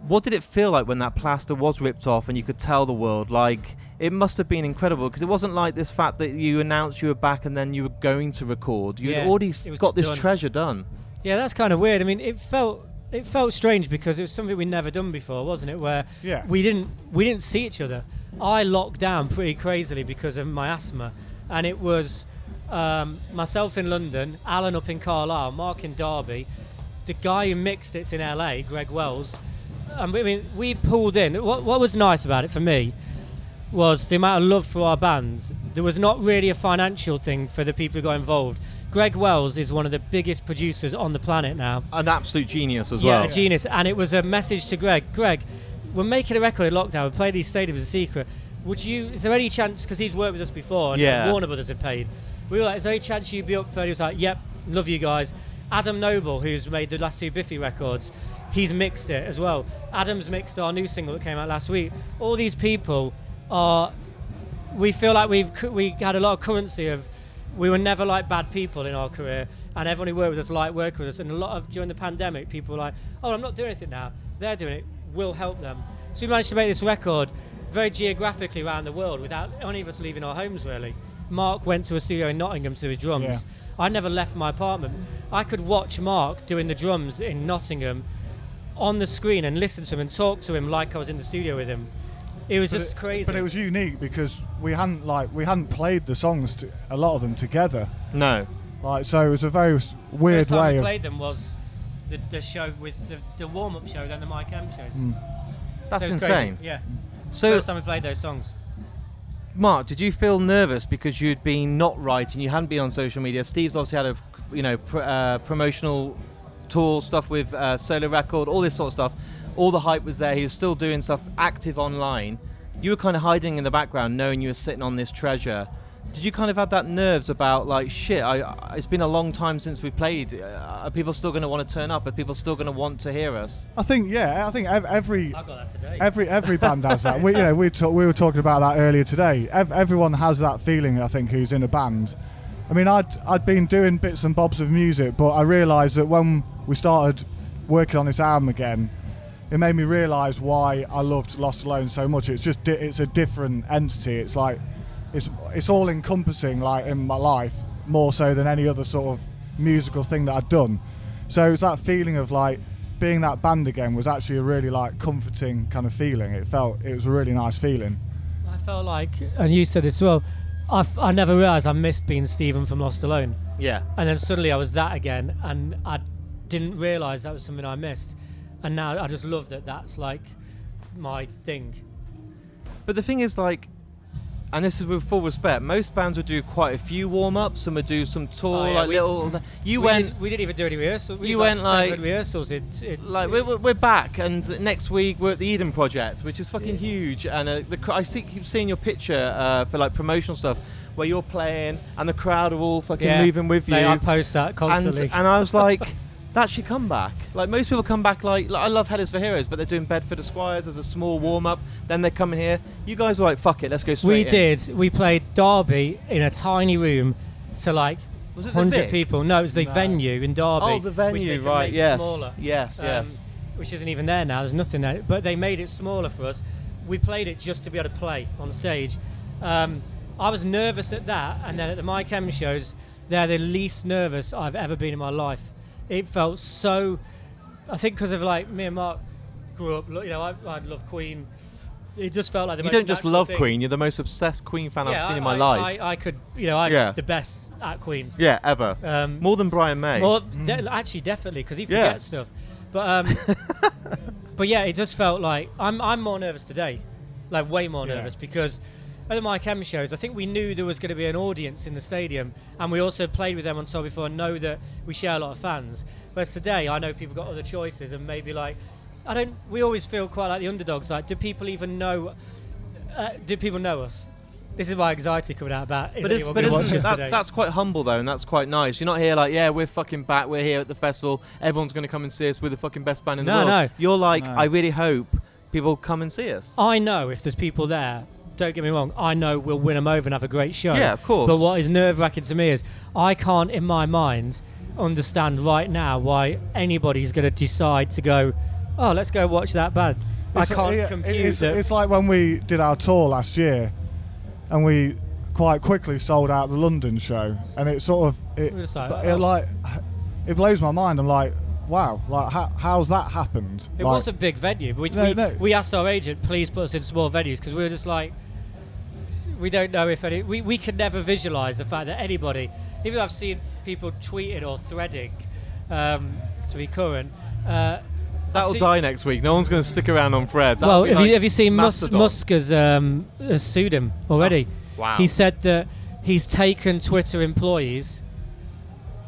What did it feel like when that plaster was ripped off and you could tell the world? Like, it must have been incredible because it wasn't like this fact that you announced you were back and then you were going to record. You Yeah, had already got this done. treasure done. Yeah, that's kind of weird. I mean, it felt it felt strange because it was something we'd never done before, wasn't it? Where Yeah. we didn't we didn't see each other. I locked down pretty crazily because of my asthma, and it was um, myself in London, Alan up in Carlisle, Mark in Derby, the guy who mixed it's in LA, Greg Wells. I mean, we pulled in. What, what was nice about it for me was the amount of love for our bands. There was not really a financial thing for the people who got involved. Greg Wells is one of the biggest producers on the planet now. An absolute genius as yeah, well. a genius. And it was a message to Greg. Greg, we're making a record in lockdown. We play these stadiums in secret. Would you? Is there any chance? Because he's worked with us before, and Yeah. Warner Brothers had paid. We were like, is there any chance you'd be up for? it? He was like, yep, love you guys. Adam Noble, who's made the last two Biffy records, he's mixed it as well. Adam's mixed our new single that came out last week. All these people are. We feel like we've we had a lot of currency of. We were never like bad people in our career, and everyone who worked with us liked working with us. And a lot of during the pandemic, people were like, "Oh, I'm not doing anything now. They're doing it. We'll help them." So we managed to make this record very geographically around the world without any of us leaving our homes really. Mark went to a studio in Nottingham to do his drums. Yeah. I never left my apartment. I could watch Mark doing the drums in Nottingham on the screen and listen to him and talk to him like I was in the studio with him. It was But just it- crazy. But it was unique because we hadn't like we hadn't played the songs to, a lot of them together. No. Like so, it was a very weird First time way we of. played them was the, the show with the, the warm up show, then the My Chem shows. Mm. That's So it was insane. Crazy. Yeah. So, First time we played those songs. Mark, did you feel nervous because you'd been not writing, you hadn't been on social media? Steve's obviously had a, you know, pr- uh, promotional tour stuff with uh, solo record, all this sort of stuff. All the hype was there. He was still doing stuff active online. You were kind of hiding in the background, knowing you were sitting on this treasure. Did you kind of have that nerves about like shit? I, I it's been a long time since we played. Uh, are people still going to want to turn up? Are people still going to want to hear us? I think yeah, I think ev- every I got that today. every every band has that. We you know we talk, we were talking about that earlier today. Ev- everyone has that feeling. I think who's in a band. I mean, I'd I'd been doing bits and bobs of music, but I realised that when we started working on this album again, it made me realise why I loved Lostalone so much. It's just it's a different entity. It's like it's it's all encompassing like in my life more so than any other sort of musical thing that I'd done. So it's that feeling of like being that band again was actually a really like comforting kind of feeling. It felt it was a really nice feeling. I felt like, and you said as well, I, f- I never realised I missed being Stephen from Lostalone. Yeah. And then suddenly I was that again, and I didn't realise that was something I missed. And now I just love that that's like my thing. But the thing is, like, and this is with full respect, most bands would do quite a few warm ups and would do some tour, Oh, yeah, like we- little. You we went. Didn't, we didn't even do any rehearsals. We You did, went, like- rehearsals. It, it, Like we're, we're- we're back, and next week we're at the Eden Project, which is fucking huge. And uh, the I see, keep seeing your picture uh, for like promotional stuff, where you're playing, and the crowd are all fucking yeah, moving with you. mate, I post that and, constantly. and I was like, that should come back. Like most people come back like, like I love Hell is for Heroes, but they're doing Bedford Esquires as a small warm up. Then they're coming here. You guys were like, fuck it, let's go we straight. in. did. We played Derby in a tiny room to like Was it hundred people. No, it was the No. venue in Derby. Oh, the venue, right? make Yes, Smaller. yes, um, yes. Which isn't even there now. There's nothing there. But they made it smaller for us. We played it just to be able to play on stage. Um, I was nervous at that, and then at the My Chem shows, they're the least nervous I've ever been in my life. It felt so. I think because of like me and Mark grew up. You know, I, I love Queen. It just felt like the You most don't just love thing. Queen. You're the most obsessed Queen fan I've seen I, in my I, life. I, I could, you know, I'm Yeah. the best at Queen. yeah, ever. Um, More than Brian May. Well, de- actually, definitely, because he Yeah. stuff. But um, but yeah, it just felt like I'm I'm more nervous today, like way more Yeah. nervous because at the My Chem shows, I think we knew there was going to be an audience in the stadium, and we also played with them on tour before and know that we share a lot of fans. Whereas today, I know people got other choices and maybe like I don't. We always feel quite like the underdogs. Like, do people even know? Uh, do people know us? This is my anxiety coming out about. But, it's, anyone but isn't that, today? that's quite humble though, and that's quite nice. You're not here like, yeah, we're fucking back. We're here at the festival. Everyone's going to come and see us. We're the fucking best band in the world. No, no. You're like, No. I really hope people come and see us. I know if there's people there. Don't get me wrong. I know we'll win them over and have a great show. Yeah, of course. But what is nerve wracking to me is I can't, in my mind, understand right now why anybody's going to decide to go. Oh, let's go watch that band. I It's- can't yeah, compute It's, that. it's like when we did our tour last year, and we quite quickly sold out the London show, and it sort of it, like, but oh. it like it blows my mind. I'm like, wow, like how, how's that happened? It like, was a big venue. but We, No, we, no. we asked our agent, please put us in small venues because we were just like, we don't know if any. We, we could never visualize the fact that anybody, even though I've seen people tweeting or threading um, to be current. Uh, That'll seen- die next week. No one's going to stick around on. That'll Well, have, like you, have you seen Mus- Musk has, um, has sued him already? Oh, wow. He said that he's taken Twitter employees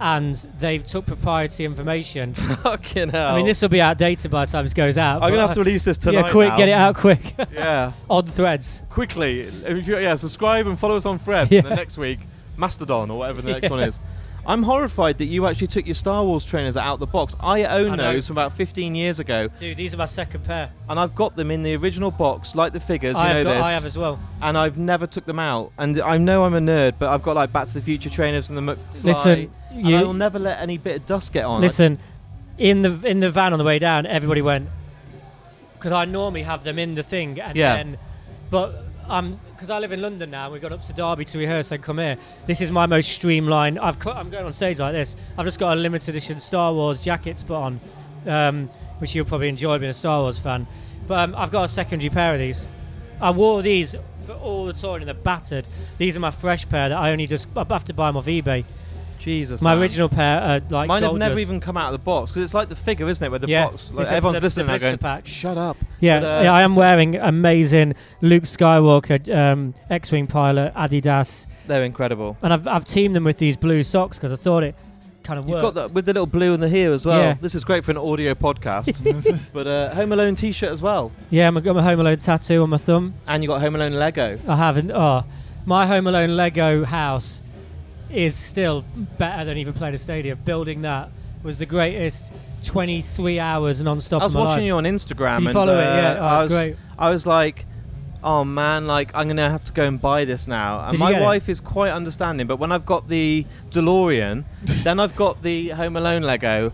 and they've took proprietary information. Fucking hell. I mean, this will be outdated by the time this goes out. I'm going to have to release this tonight. Yeah, quick, now. get it out quick. Yeah. On threads. Quickly. If you, yeah, subscribe and follow us on threads. Yeah. And then next week, Mastodon or whatever the next Yeah. one is. I'm horrified that you actually took your Star Wars trainers out of the box. I own I those from about 15 years ago, Dude, these are my second pair. and I've got them in the original box, like the figures. You I know have, got, this. I have as well. and I've never took them out. And I know I'm a nerd, but I've got like Back to the Future trainers and the McFly. Listen, and you- I will never let any bit of dust get on. Listen, in the in the van on the way down, everybody went because I normally have them in the thing, and Yeah. then, but um, because I live in London now, we've gone up to Derby to rehearse and come here. This is my most streamlined. I've cl- I'm going on stage like this. I've just got a limited edition Star Wars jacket to put on, um, which you'll probably enjoy being a Star Wars fan. But um, I've got a secondary pair of these. I wore these for all the tour and they're battered. These are my fresh pair that I only just I have to buy them off eBay. Jesus. My man. original pair are like Mine have never dust. even come out of the box because it's like the figure, isn't it? Where the Yeah. box, like It's everyone's the- listening, the going, pack. "Shut up." Yeah, But, uh, yeah, I am wearing amazing Luke Skywalker um, X-wing pilot Adidas, They're incredible. and I've, I've teamed them with these blue socks because I thought it kind of You've worked. got that with the little blue in the here as well. Yeah. This is great for an audio podcast. but uh, Home Alone T-shirt as well, yeah, I've got my Home Alone tattoo on my thumb. and you got Home Alone Lego. I haven't. Oh, my Home Alone Lego house is still better than even playing a stadium. Building that was the greatest 23 hours non-stop. I was watching life. you on Instagram. Did you and, follow it? uh, Yeah, oh, I was, great. I was like, oh man, like I'm gonna have to go and buy this now. And Did my wife is quite understanding, but when I've got the DeLorean, then I've got the Home Alone Lego.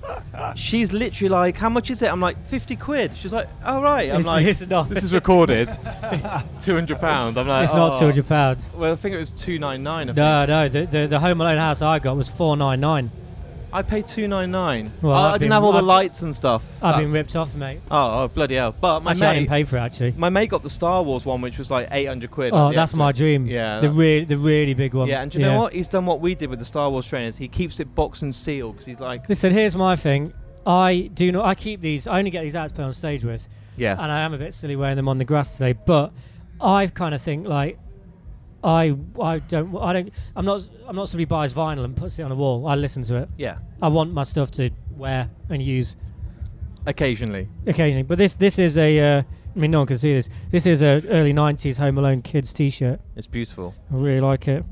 She's literally like, how much is it? I'm like, 50 quid. She's like, oh right. I'm It's- like, it's not. this is recorded. 200 pounds. I'm like, It's not oh. 200 pounds. Well, I think it was 299. I think. No, no. The, the the Home Alone house I got was 499. I paid 299. Well, I, I didn't been- have all the I've- lights and stuff. I've been ripped off, mate. Oh, oh, bloody hell! But my Actually, I mate, didn't pay for it actually. my mate got the Star Wars one, which was like 800 quid. Oh, that's my dream. Yeah, the really, the really big one. Yeah, and do you know what? He's done what we did with the Star Wars trainers. He keeps it box and sealed because he's like, Listen, here's my thing. I do not. I keep these. I only get these out to play on stage with, yeah, and I am a bit silly wearing them on the grass today. But I kind of think like, I, I don't, I don't. I'm not. I'm not somebody who buys vinyl and puts it on a wall. I listen to it. yeah, I want my stuff to wear and use occasionally. occasionally. But this, this is a. Uh, I mean, no one can see this. This is a early '90s Home Alone kids T-shirt. It's beautiful. I really like it.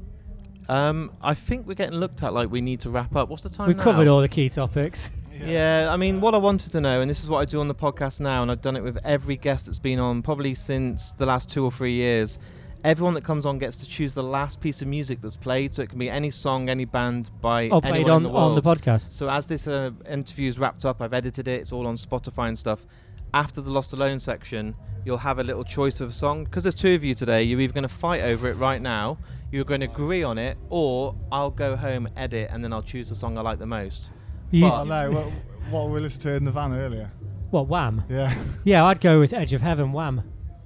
Um, I think we're getting looked at like we need to wrap up. What's the time We've now? covered all the key topics. Yeah, I mean, what I wanted to know, and this is what I do on the podcast now, and I've done it with every guest that's been on probably since the last two or three years. Everyone that comes on gets to choose the last piece of music that's played, so it can be any song, any band by Oh, played anyone on in the world. on the podcast. So as this uh, interview's wrapped up, I've edited it. It's all on Spotify and stuff. After the Lostalone section, you'll have a little choice of a song. Because there's two of you today, you're either going to fight over it right now, you're going to agree on it, or I'll go home, edit, and then I'll choose the song I like the most. You But- I know what, what we listened to in the van earlier. What Wham? Yeah. Yeah, I'd go with Edge of Heaven. Wham.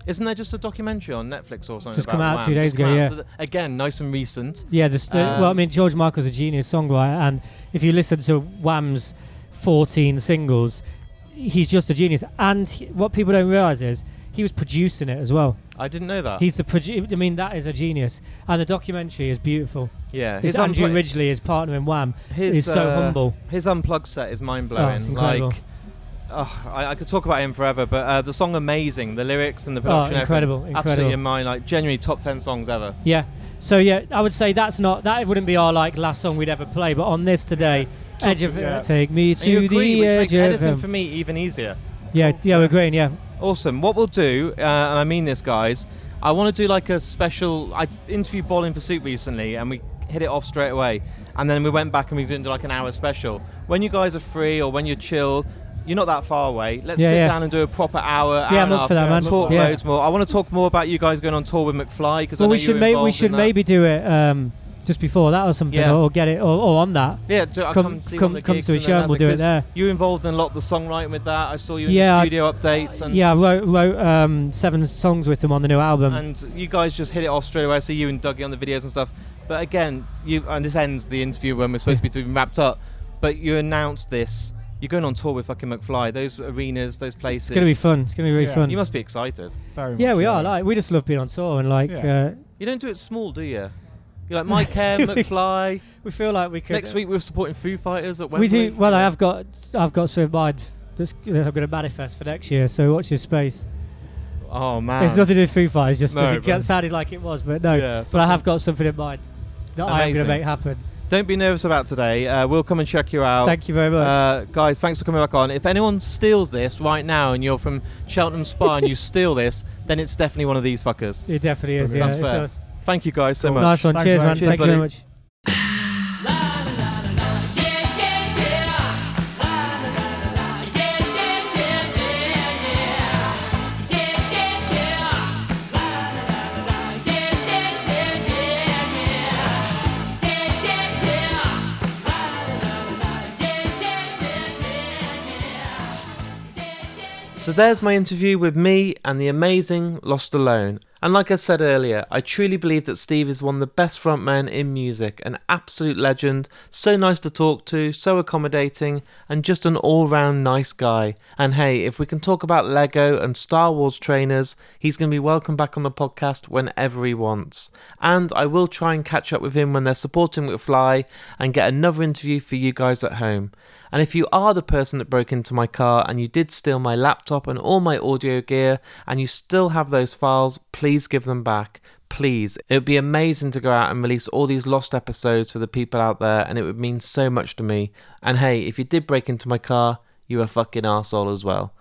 Isn't there just a documentary on Netflix or something? Just come out Wham? two days Just ago, yeah. So again, nice and recent. Yeah, the st- well, I Um, mean, George Michael's a genius songwriter, and if you listen to Wham's 14 singles, he's just a genius. And he, what people don't realize is he was producing it as well. I didn't know that. He's the producer. I mean, that is a genius, and the documentary is beautiful. yeah, His Andrew unplu- Ridgeley, his partner in Wham, his, is so uh, humble. His unplugged set is mind blowing. Oh, like, oh, I, I could talk about him forever, but uh, the song "Amazing," the lyrics and the Oh, production, incredible, everything, incredible. absolutely in my like genuinely top ten songs ever. Yeah. So yeah, I would say that's not that wouldn't be our like last song we'd ever play, but on this today, Edge of yeah. Take Me And you to agree, the which Edge makes of editing Heaven. for me even easier. Yeah, yeah, we're agreeing. Yeah, Awesome. What we'll do, uh, and I mean this, guys, I want to do like a special. I interviewed Bowling for Soup recently, and we hit it off straight away. And then we went back and we did like an hour special. When you guys are free or when you're chill, you're not that far away. Let's Yeah, sit yeah. down and do a proper hour. hour Yeah, I'm up for that, man. Talk Yeah. loads more. I want to talk more about you guys going on tour with McFly because well, we should maybe we should maybe do it um, just before that or something, Yeah. or get it or, or on that. Yeah, do, Come- come, see come- the come to a show and we'll do it there. You involved in a lot of the songwriting with that. I saw you in Yeah, the I- studio updates and Yeah, I wrote, wrote um, seven songs with them on the new album. and you guys just hit it off straight away. I see you and Dougie on the videos and stuff. But again, you and this ends the interview when we're supposed to be wrapped up. But you announced this. You're going on tour with fucking McFly. Those arenas, those places. it's gonna be fun. It's gonna be really Yeah. fun. You must be excited. Very yeah, much we so. are. Like we just love being on tour and like Yeah. uh, You don't do it small, do you? You're like Mike Care, McFly. we feel like we could. Next week we're supporting Foo Fighters at Wembley. we do. Well, I have got I've got some in mind. That's, that I'm going to manifest for next year. So watch your space. Oh man. It's nothing to do with Foo Fighters. Just No, doesn't but- sounded like it was, but no. Yeah, but I have got something in mind that I am going Amazing. to make happen. Don't be nervous about today. Uh, we'll come and check you out. Thank you very much. Uh, guys, thanks for coming back on. If anyone steals this right now and you're from Cheltenham Spa and you steal this, then it's definitely one of these fuckers. it definitely is. Yeah, That's it's fair. Thank you guys so much. Nice one. Thanks, Cheers, man. Cheers, Thank you very much. So there's my interview with me and the amazing Lostalone. And like I said earlier, I truly believe that Steve is one of the best frontmen in music, an absolute legend, so nice to talk to, so accommodating, and just an all round nice guy. And hey, if we can talk about Lego and Star Wars trainers, he's going to be welcome back on the podcast whenever he wants. And I will try and catch up with him when they're supporting McFly and get another interview for you guys at home. And if you are the person that broke into my car and you did steal my laptop and all my audio gear and you still have those files, please give them back. Please. It would be amazing to go out and release all these lost episodes for the people out there and it would mean so much to me. And hey, if you did break into my car, you're a fucking arsehole as well.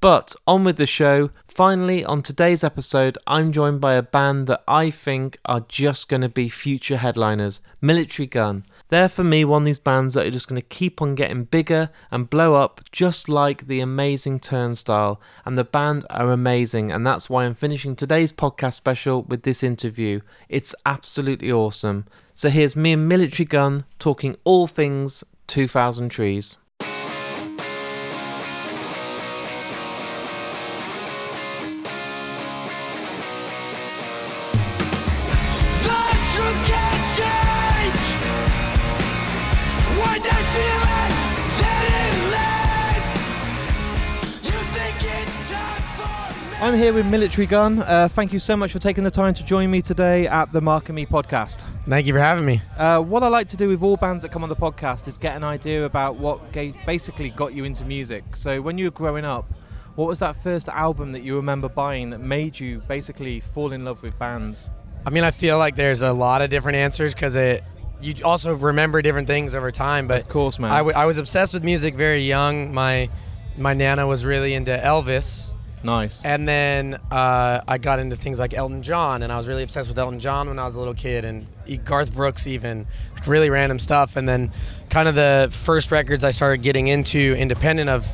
But on with the show. Finally, on today's episode, I'm joined by a band that I think are just going to be future headliners Militarie Gun. They're for me one of these bands that are just going to keep on getting bigger and blow up, just like the amazing Turnstile. And the band are amazing, and that's why I'm finishing today's podcast special with this interview. It's absolutely awesome. So here's me and Militarie Gun talking all things 2000 Trees. I'm here with Militarie Gun. Uh, thank you so much for taking the time to join me today at the Mark and Me podcast. Thank you for having me. Uh, what I like to do with all bands that come on the podcast is get an idea about what basically got you into music. So when you were growing up, what was that first album that you remember buying that made you basically fall in love with bands? I mean, I feel like there's a lot of different answers because it. You also remember different things over time, but Of course, man. I, w- I was obsessed with music very young. My my nana was really into Elvis, nice. and then uh, I got into things like Elton John, and I was really obsessed with Elton John when I was a little kid, and e- Garth Brooks even, like really random stuff. And then, kind of the first records I started getting into, independent of,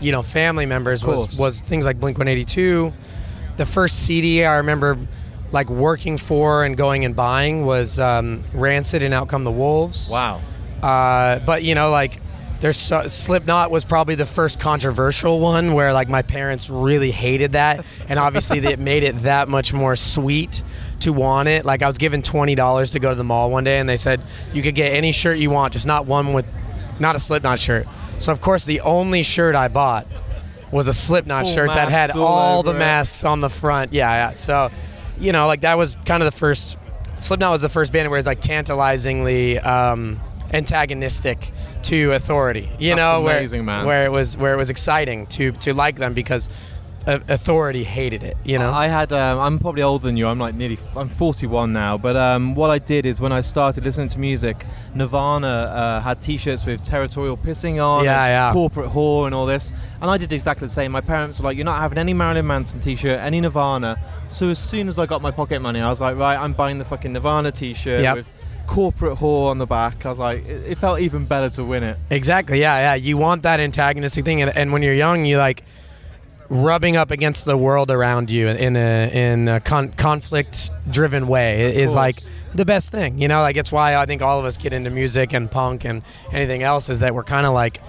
you know, family members, was was things like Blink 182. The first CD I remember, like working for and going and buying was um, Rancid and Out Come the Wolves. Wow. Uh, but you know, like there's so, Slipknot was probably the first controversial one where like my parents really hated that, and obviously it made it that much more sweet to want it. Like I was given twenty dollars to go to the mall one day, and they said you could get any shirt you want, just not one with, not a Slipknot shirt. So of course the only shirt I bought was a Slipknot Full shirt that had all all the masks on the front. Yeah, yeah. So, you know, like that was kind of the first. Slipknot was the first band where it's like tantalizingly um, antagonistic to Authority. You That's know, amazing, where man. where it was where it was exciting to to like them because Authority hated it. You know. I had. Um, I'm probably older than you. I'm like nearly. I'm 41 now. But um, what I did is when I started listening to music, Nirvana uh, had T-shirts with territorial pissing on, Yeah, yeah. corporate whore, and all this. And I did exactly the same. My parents were like, "You're not having any Marilyn Manson T-shirt, any Nirvana." So as soon as I got my pocket money, I was like, "Right, I'm buying the fucking Nirvana T-shirt Yep. with corporate whore on the back." I was like, it, it felt even better to win it. Exactly. Yeah, yeah. You want that antagonistic thing, and, and when you're young, you like rubbing up against the world around you in a in a con- conflict-driven way Of is like the best thing. You know, like it's why I think all of us get into music and punk and anything else is that we're kind of like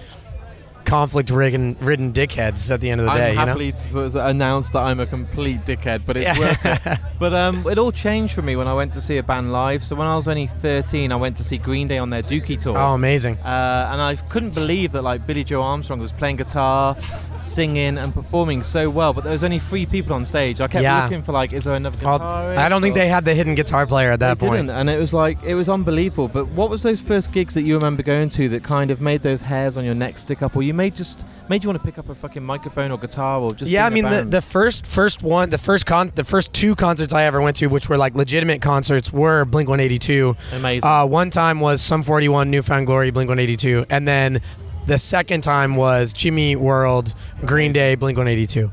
conflict-ridden ridden dickheads at the end of the I'm day. You know. happily to announce that I'm a complete dickhead, but it's Yeah. worth it. But um, it all changed for me when I went to see a band live. So when I was only 13, I went to see Green Day on their Dookie tour. Oh, amazing. Uh, and I couldn't believe that like Billie Joe Armstrong was playing guitar, singing, and performing so well. But there was only three people on stage. I kept Yeah. looking for like, is there another guitarist? I don't think or- they had the hidden guitar player at that they point. didn't, and it was like it was unbelievable. But what was those first gigs that you remember going to that kind of made those hairs on your neck stick up, or you made just made you want to pick up a fucking microphone or guitar, or just yeah, I mean the, the first first one, the first con, the first two concerts I ever went to, which were like legitimate concerts, were Blink 182. Amazing. Uh, one time was Sum 41, Newfound Glory, Blink 182, and then the second time was Jimmy World, Green Day, Blink 182.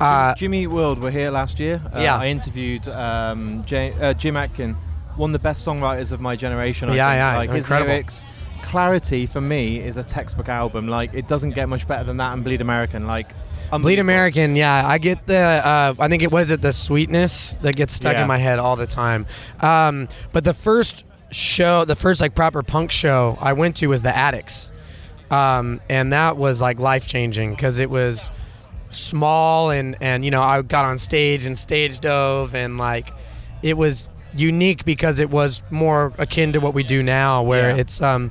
Uh, Jimmy Eat World were here last year. Uh, Yeah. I interviewed um, J- uh, Jim Atkin, one of the best songwriters of my generation. I Yeah, think. yeah, like his incredible. lyrics. Clarity for me is a textbook album. Like it doesn't get much better than that. And Bleed American, like Bleed. American, yeah, I get the. Uh, I think it was it the sweetness that gets stuck Yeah. in my head all the time. Um, but the first show, the first like proper punk show I went to was the Adicts, um, and that was like life changing because it was small and and you know I got on stage and stage dove and like it was unique because it was more akin to what we do now where Yeah. it's um,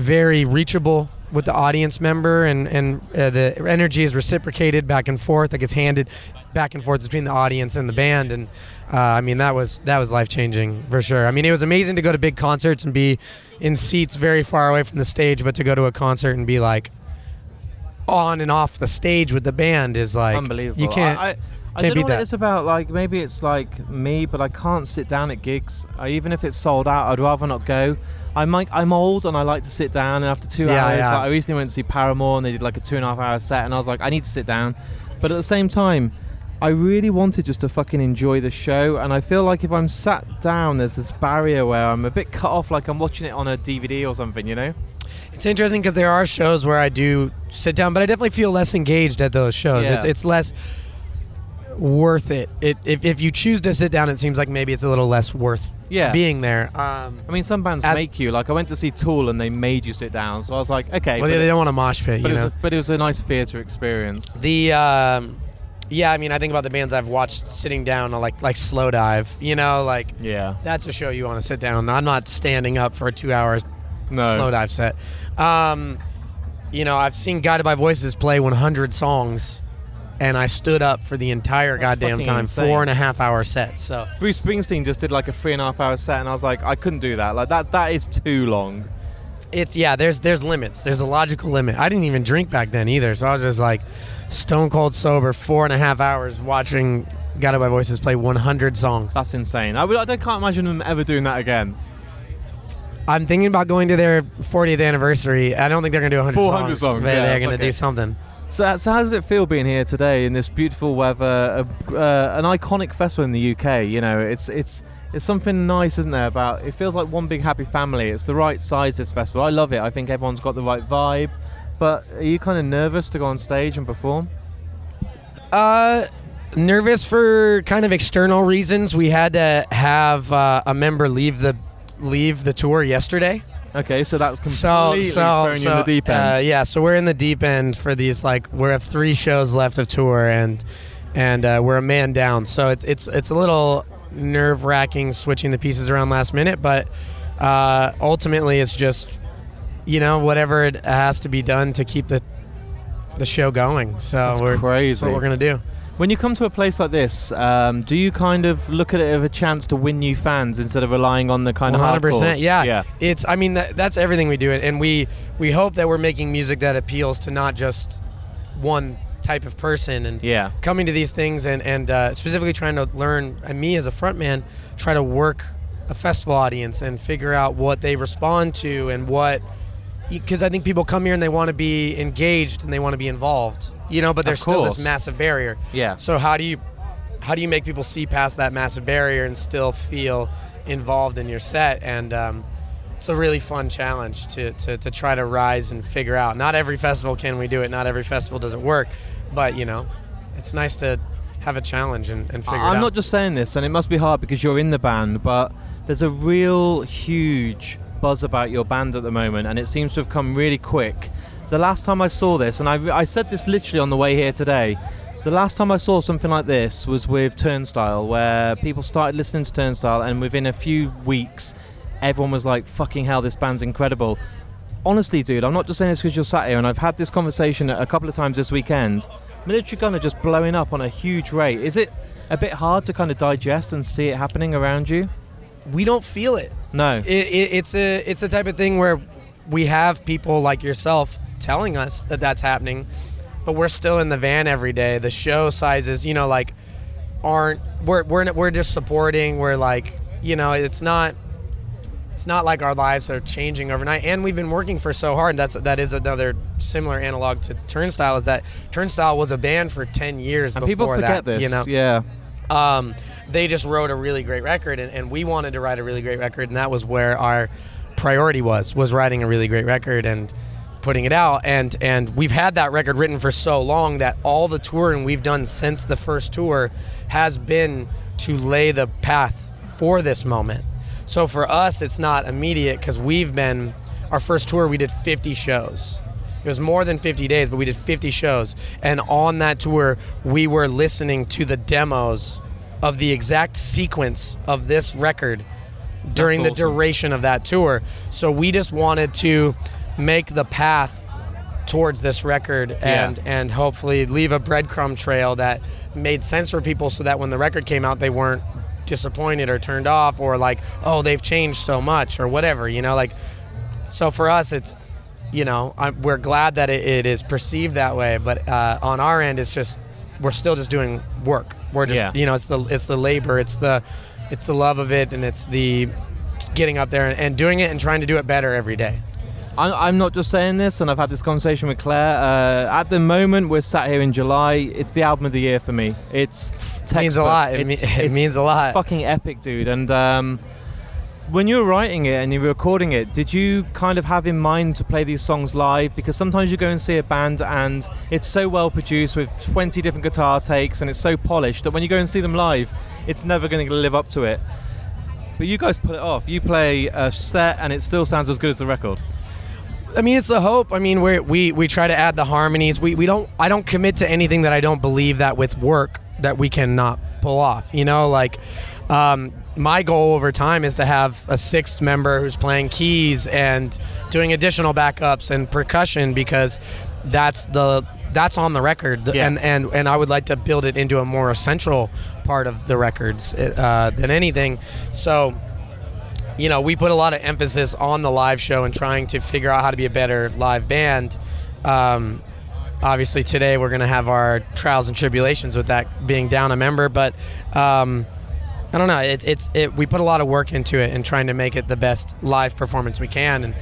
very reachable with the audience member and and uh, the energy is reciprocated back and forth. Like it's handed back and forth between the audience and the band. And uh, I mean that was that was life changing for sure. I mean it was amazing to go to big concerts and be in seats very far away from the stage but to go to a concert and be like on and off the stage with the band is like unbelievable. you can't I, I, I don't know what that. it's about. Like maybe it's like me, but I can't sit down at gigs. I, even if it's sold out, I'd rather not go. I'm like I'm old and I like to sit down. And after two Yeah, hours, yeah. like I recently went to see Paramore and they did like a two and a half hour set, and I was like, I need to sit down. But at the same time, I really wanted just to fucking enjoy the show. And I feel like if I'm sat down, there's this barrier where I'm a bit cut off, like I'm watching it on a DVD or something. You know? It's interesting because there are shows where I do sit down, but I definitely feel less engaged at those shows. Yeah. It's, it's less worth it. It if, if you choose to sit down, it seems like maybe it's a little less worth Yeah. being there. Um, I mean, some bands As- make you. Like I went to see Tool and they made you sit down. So I was like, okay. well, but they, they don't want to mosh pit, But you it, know. was a, but it was a nice theatre experience. The um, yeah, I mean, I think about the bands I've watched sitting down, like like Slowdive. You know, like Yeah. that's a show you want to sit down. I'm not standing up for a two hours No. slow dive set. Um, you know, I've seen Guided by Voices play 100 songs, and I stood up for the entire That's goddamn time, insane. four and a half hour set. So Bruce Springsteen just did like a three and a half hour set, and I was like, I couldn't do that. Like that, that is too long. it's yeah, there's there's limits. There's a logical limit. I didn't even drink back then either, so I was just like stone cold sober, four and a half hours watching Guided by Voices play 100 songs. That's insane. I, would, I can't imagine them ever doing that again. I'm thinking about going to their 40th anniversary. I don't think they're gonna do 100 400 songs. songs, They're, yeah, they're gonna okay. do something. So, so how does it feel being here today in this beautiful weather, uh, an iconic festival in the UK? You know, it's it's it's something nice, isn't there? About it feels like one big happy family. It's the right size this festival. I love it. I think everyone's got the right vibe. But are you kind of nervous to go on stage and perform? Uh, nervous for kind of external reasons. We had to have uh, a member leave the leave the tour yesterday. Okay, so that's So completely so throwing so you in the deep end. Uh, yeah, so we're in the deep end for these like we have three shows left of tour and and uh, we're a man down. So it's it's it's a little nerve wracking switching the pieces around last minute, but uh, ultimately it's just you know whatever it has to be done to keep the the show going. So That's we're crazy. That's what we're gonna do. When you come to a place like this, um, do you kind of look at it as a chance to win new fans instead of relying on the kind of 100%. Yeah. Yeah. It's. I mean, that, that's everything we do, and we we hope that we're making music that appeals to not just one type of person, and Yeah. coming to these things, and and uh, specifically trying to learn. And me as a frontman, try to work a festival audience and figure out what they respond to and what. Because I think people come here and they want to be engaged and they want to be involved, you know. But there's still this massive barrier. Yeah. So how do you how do you make people see past that massive barrier and still feel involved in your set? And um, it's a really fun challenge to, to, to try to rise and figure out. Not every festival can we do it. Not every festival does it work. But you know, it's nice to have a challenge and, and figure it out. I'm not just saying this, and it must be hard because you're in the band, but there's a real huge buzz about your band at the moment, and it seems to have come really quick. The last time I saw this, and I, I said this literally on the way here today, the last time I saw something like this was with Turnstile, where people started listening to Turnstile, and within a few weeks, everyone was like, fucking hell, this band's incredible. Honestly, dude, I'm not just saying this because you're sat here, and I've had this conversation a couple of times this weekend. Militarie Gun just blowing up on a huge rate. Is it a bit hard to kind of digest and see it happening around you? We don't feel it. No. It, it, it's a it's the type of thing where we have people like yourself telling us that that's happening, but we're still in the van every day. The show sizes, you know, like aren't we're we're we're just supporting. We're like, you know, it's not it's not like our lives are changing overnight. And we've been working for so hard. That's that is another similar analog to Turnstile is that Turnstile was a band for ten years and before people forget that. this. You know, Yeah. um, they just wrote a really great record and, and we wanted to write a really great record and that was where our priority was was writing a really great record and putting it out. And and we've had that record written for so long that all the touring we've done since the first tour has been to lay the path for this moment. So for us it's not immediate because we've been our first tour we did 50 shows. It was more than 50 days, but we did 50 shows. And on that tour, we were listening to the demos of the exact sequence of this record during the duration of that tour. So we just wanted to make the path towards this record and and hopefully leave a breadcrumb trail that made sense for people so that when the record came out they weren't disappointed or turned off or like oh they've changed so much or whatever you know like so for us it's you know I'm, we're glad that it, it is perceived that way but uh, on our end it's just we're still just doing work we're just Yeah. you know it's the it's the labor it's the it's the love of it and it's the getting up there and, and doing it and trying to do it better every day I'm, I'm not just saying this, and I've had this conversation with Claire. Uh, at the moment, we're sat here in July. It's the album of the year for me. It's it means a lot. It me- it it's means a lot. Fucking epic, dude. And um, when you were writing it and you were recording it, did you kind of have in mind to play these songs live? Because sometimes you go and see a band and it's so well produced with 20 different guitar takes and it's so polished that when you go and see them live, it's never going to live up to it. But you guys pull it off. You play a set and it still sounds as good as the record. I mean, it's the hope. I mean, we we we try to add the harmonies. We we don't. I don't commit to anything that I don't believe that with work that we cannot pull off. You know, like um, my goal over time is to have a sixth member who's playing keys and doing additional backups and percussion because that's the that's on the record Yeah. and and and I would like to build it into a more essential part of the records uh, than anything. So you know, we put a lot of emphasis on the live show and trying to figure out how to be a better live band. Um, obviously, today we're going to have our trials and tribulations with that being down a member, but um, I don't know. It, it's it. We put a lot of work into it and trying to make it the best live performance we can, and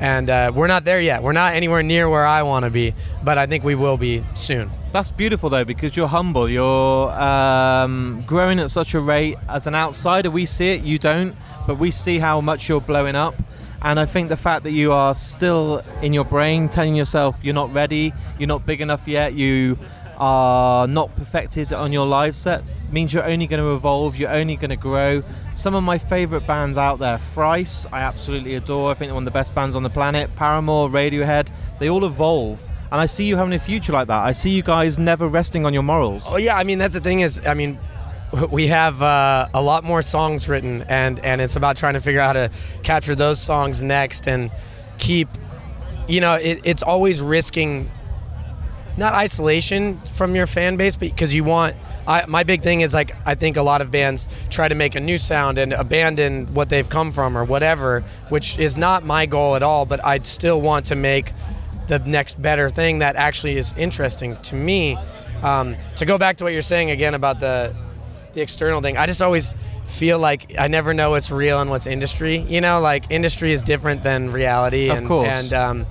and uh, we're not there yet. We're not anywhere near where I want to be, but I think we will be soon. That's beautiful though because you're humble. You're um, growing at such a rate. As an outsider, we see it. You don't, but we see how much you're blowing up. And I think the fact that you are still in your brain telling yourself you're not ready, you're not big enough yet, you are not perfected on your live set means you're only going to evolve, you're only going to grow. Some of my favorite bands out there, Thrice, I absolutely adore. I think they're one of the best bands on the planet. Paramore, Radiohead, they all evolve. And I see you having a future like that. I see you guys never resting on your morals. Oh yeah, I mean that's the thing is, I mean, we have uh, a lot more songs written, and and it's about trying to figure out how to capture those songs next and keep, you know, it, it's always risking not isolation from your fan base, but because you want. I, my big thing is like I think a lot of bands try to make a new sound and abandon what they've come from or whatever, which is not my goal at all. But I'd still want to make the next better thing that actually is interesting to me. Um, to go back to what you're saying again about the the external thing, I just always feel like I never know what's real and what's industry. You know, like industry is different than reality, Of and course. and um,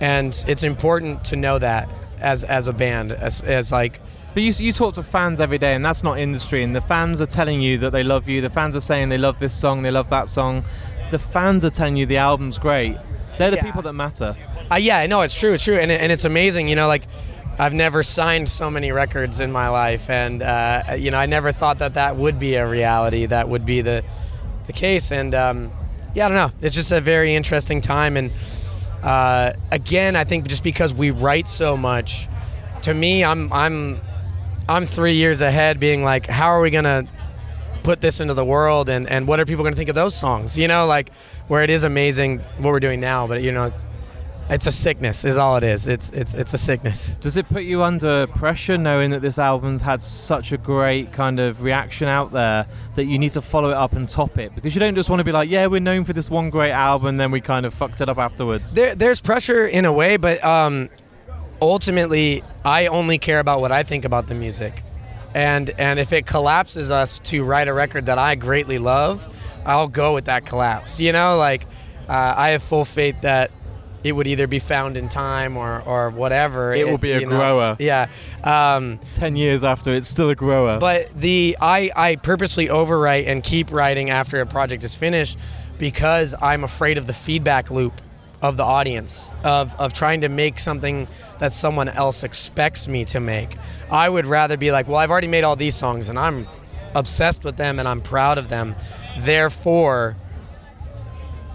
and it's important to know that as as a band, as as like But you, you talk to fans every day, and that's not industry. And the fans are telling you that they love you. The fans are saying they love this song, they love that song. The fans are telling you the album's great. They're the Yeah. people that matter. Uh, yeah, I know it's true, it's true, and, it- and it's amazing. You know, like I've never signed so many records in my life, and uh, you know, I never thought that that would be a reality. That would be the the case, and um, yeah, I don't know. It's just a very interesting time, and uh, again, I think just because we write so much, to me, I'm I'm I'm three years ahead, being like, how are we gonna put this into the world? And, and what are people to think of those songs? You know like where it is amazing what we're doing now but you know it's a sickness is all it is it's it's it's a sickness Does it put you under pressure knowing that this album's had such a great kind of reaction out there that you need to follow it up and top it? Because you don't just want to be like, yeah, we're known for this one great album, and then we kind of fucked it up afterwards. there, there's pressure in a way but um ultimately i only care about what i think about the music and and if it collapses us to write a record that i greatly love i'll go with that collapse you know like uh, i have full faith that it would either be found in time or, or whatever. It will be a know? grower. Yeah. Um, Ten years after, it's still a grower. But the I, I purposely overwrite and keep writing after a project is finished because I'm afraid of the feedback loop of the audience of, of trying to make something that someone else expects me to make. I would rather be like, well, I've already made all these songs and I'm obsessed with them and I'm proud of them. Therefore,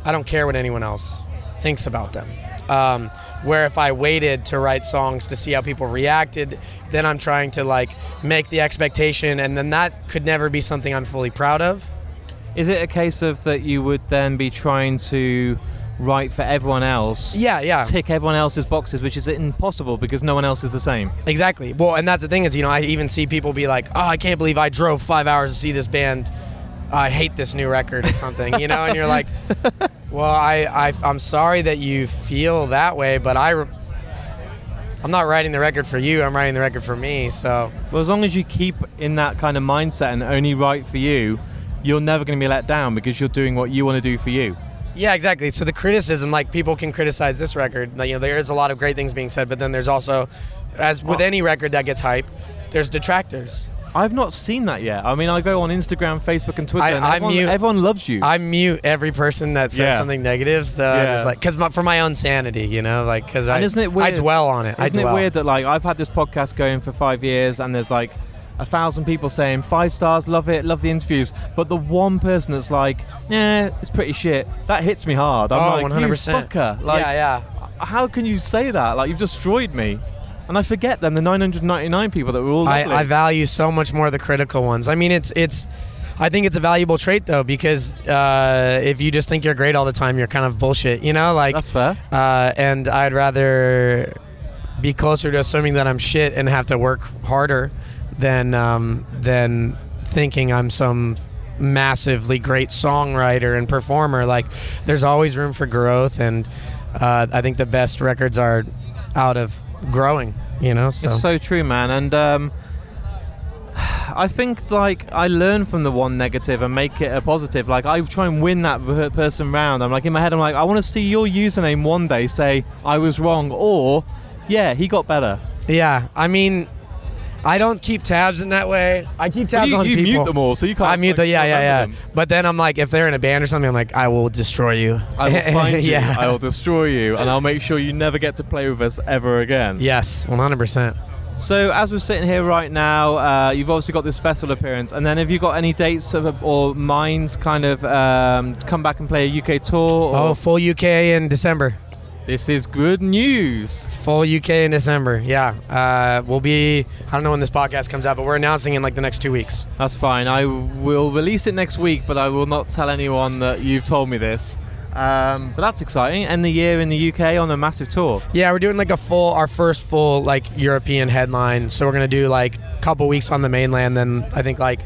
I don't care what anyone else thinks about them. Um, where if I waited to write songs to see how people reacted, then I'm trying to like make the expectation, and then that could never be something I'm fully proud of. Is it a case of that you would then be trying to write for everyone else? Yeah, yeah. Tick everyone else's boxes, which is impossible because no one else is the same. Exactly. Well, and that's the thing is, you know, I even see people be like, "Oh, I can't believe I drove five hours to see this band. I hate this new record or something," you know, and you're like, "Well, I, I, I'm sorry that you feel that way, but I I'm not writing the record for you. I'm writing the record for me. So, Well, as long as you keep in that kind of mindset and only write for you, you're never going to be let down because you're doing what you want to do for you. yeah, exactly. So the criticism, like people can criticize this record. Like, you know, there is a lot of great things being said, but then there's also, as with any record that gets hype, there's detractors. I've not seen that yet. I mean, I go on Instagram, Facebook, and Twitter, I- and everyone, mute- everyone loves you. I mute every person that says Yeah. something negative. So Yeah. like, because for my own sanity, you know, like because I, isn't it weird? I dwell on it. I Isn't it weird that like I've had this podcast going for five years, and there's like a thousand people saying five stars, love it, love the interviews, but the one person that's like, yeah, it's pretty shit. That hits me hard. I'm Oh, like, 100%. you fucker. Like, yeah, how can you say that? Like, you've destroyed me. And I forget then the 999 people that were all I. I value so much more the critical ones. I mean, it's it's. I think it's a valuable trait though, because uh, if you just think you're great all the time, you're kind of bullshit. You know, like That's fair. Uh, and I'd rather be closer to assuming that I'm shit and have to work harder than um, than thinking I'm some massively great songwriter and performer. Like, there's always room for growth, and uh, I think the best records are out of growing. You know, so, It's so true, man. And um, I think like I learn from the one negative and make it a positive. Like I try and win that person round. I'm like in my head, I'm like, I want to see your username one day say I was wrong, or yeah, he got better. yeah. I mean. I don't keep tabs in that way. I keep tabs you, on you people. mute them all, so you can't. I mute like, the yeah, yeah, yeah. But then I'm like, if they're in a band or something, I'm like, I will destroy you. I will find you. yeah. I will destroy you, and I'll make sure you never get to play with us ever again. Yes, 100. percent So as we're sitting here right now, uh, you've obviously got this festival appearance, and then have you got any dates of, or minds kind of um, come back and play a UK tour? Or Oh, full UK in December. This is good news. Full UK in December. Yeah. Uh, we'll be. I don't know when this podcast comes out, but we're announcing in like the next two weeks. That's fine. I will release it next week, but I will not tell anyone that you've told me this. Um, but that's exciting. End the year in the UK on a massive tour. Yeah, we're doing like a full, our first full like European headline. So we're gonna do like a couple weeks on the mainland, then I think like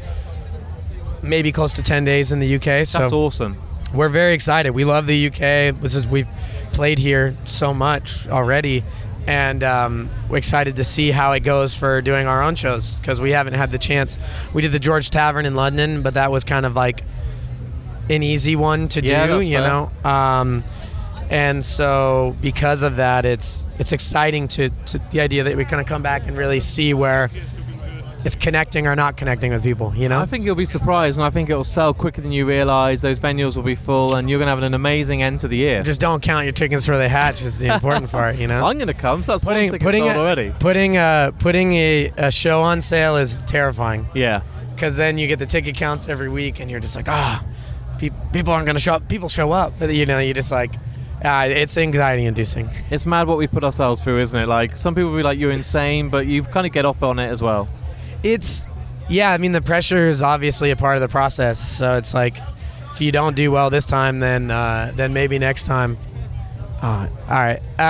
maybe close to ten days in the UK. So That's awesome. We're very excited. We love the UK. This is we've played here so much already, and um, we're excited to see how it goes for doing our own shows because we haven't had the chance. We did the George Tavern in London, but that was kind of like an easy one to Yeah, do, you know. Um, and so because of that, it's it's exciting to, to the idea that we kind of come back and really see where it's connecting or not connecting with people. You know, I think you'll be surprised, and I think it'll sell quicker than you realise. Those venues will be full, and you're going to have an amazing end to the year. just don't count your chickens before they hatch is the important part. You know, I'm going to come, so that's putting putting a, already. putting a putting a, a show on sale is terrifying Yeah. because then you get the ticket counts every week and you're just like ah pe- people aren't gonna show up people show up but you know You're just like ah, it's anxiety inducing It's mad what we put ourselves through, isn't it? Like, some people will be like, you're insane, but you kind of get off on it as well. It's yeah I mean the pressure is obviously a part of the process so it's like if you don't do well this time then uh, then maybe next time oh, all right uh,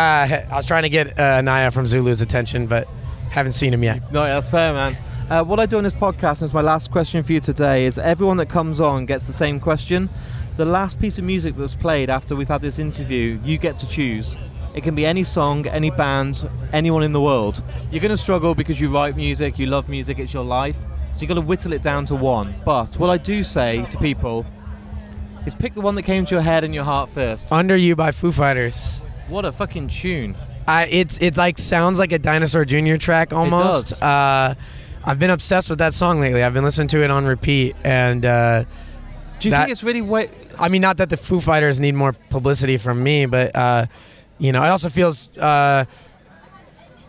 I was trying to get uh, Naya from Zulu's attention but haven't seen him yet No, that's fair, man. Uh, what I do on this podcast, and it's my last question for you today, is everyone that comes on gets the same question. The last piece of music that's played after we've had this interview, you get to choose. It can be any song, any band, anyone in the world. You're going to struggle because you write music, you love music, it's your life. So you've got to whittle it down to one. But what I do say to people is pick the one that came to your head and your heart first. Under You by Foo Fighters What a fucking tune. I it's it like sounds like a Dinosaur Jr. track almost. It does. Uh, I've been obsessed with that song lately. I've been listening to it on repeat, and uh, Do you That- think it's really wa- I mean, not that the Foo Fighters need more publicity from me, but uh, you know, it also feels uh,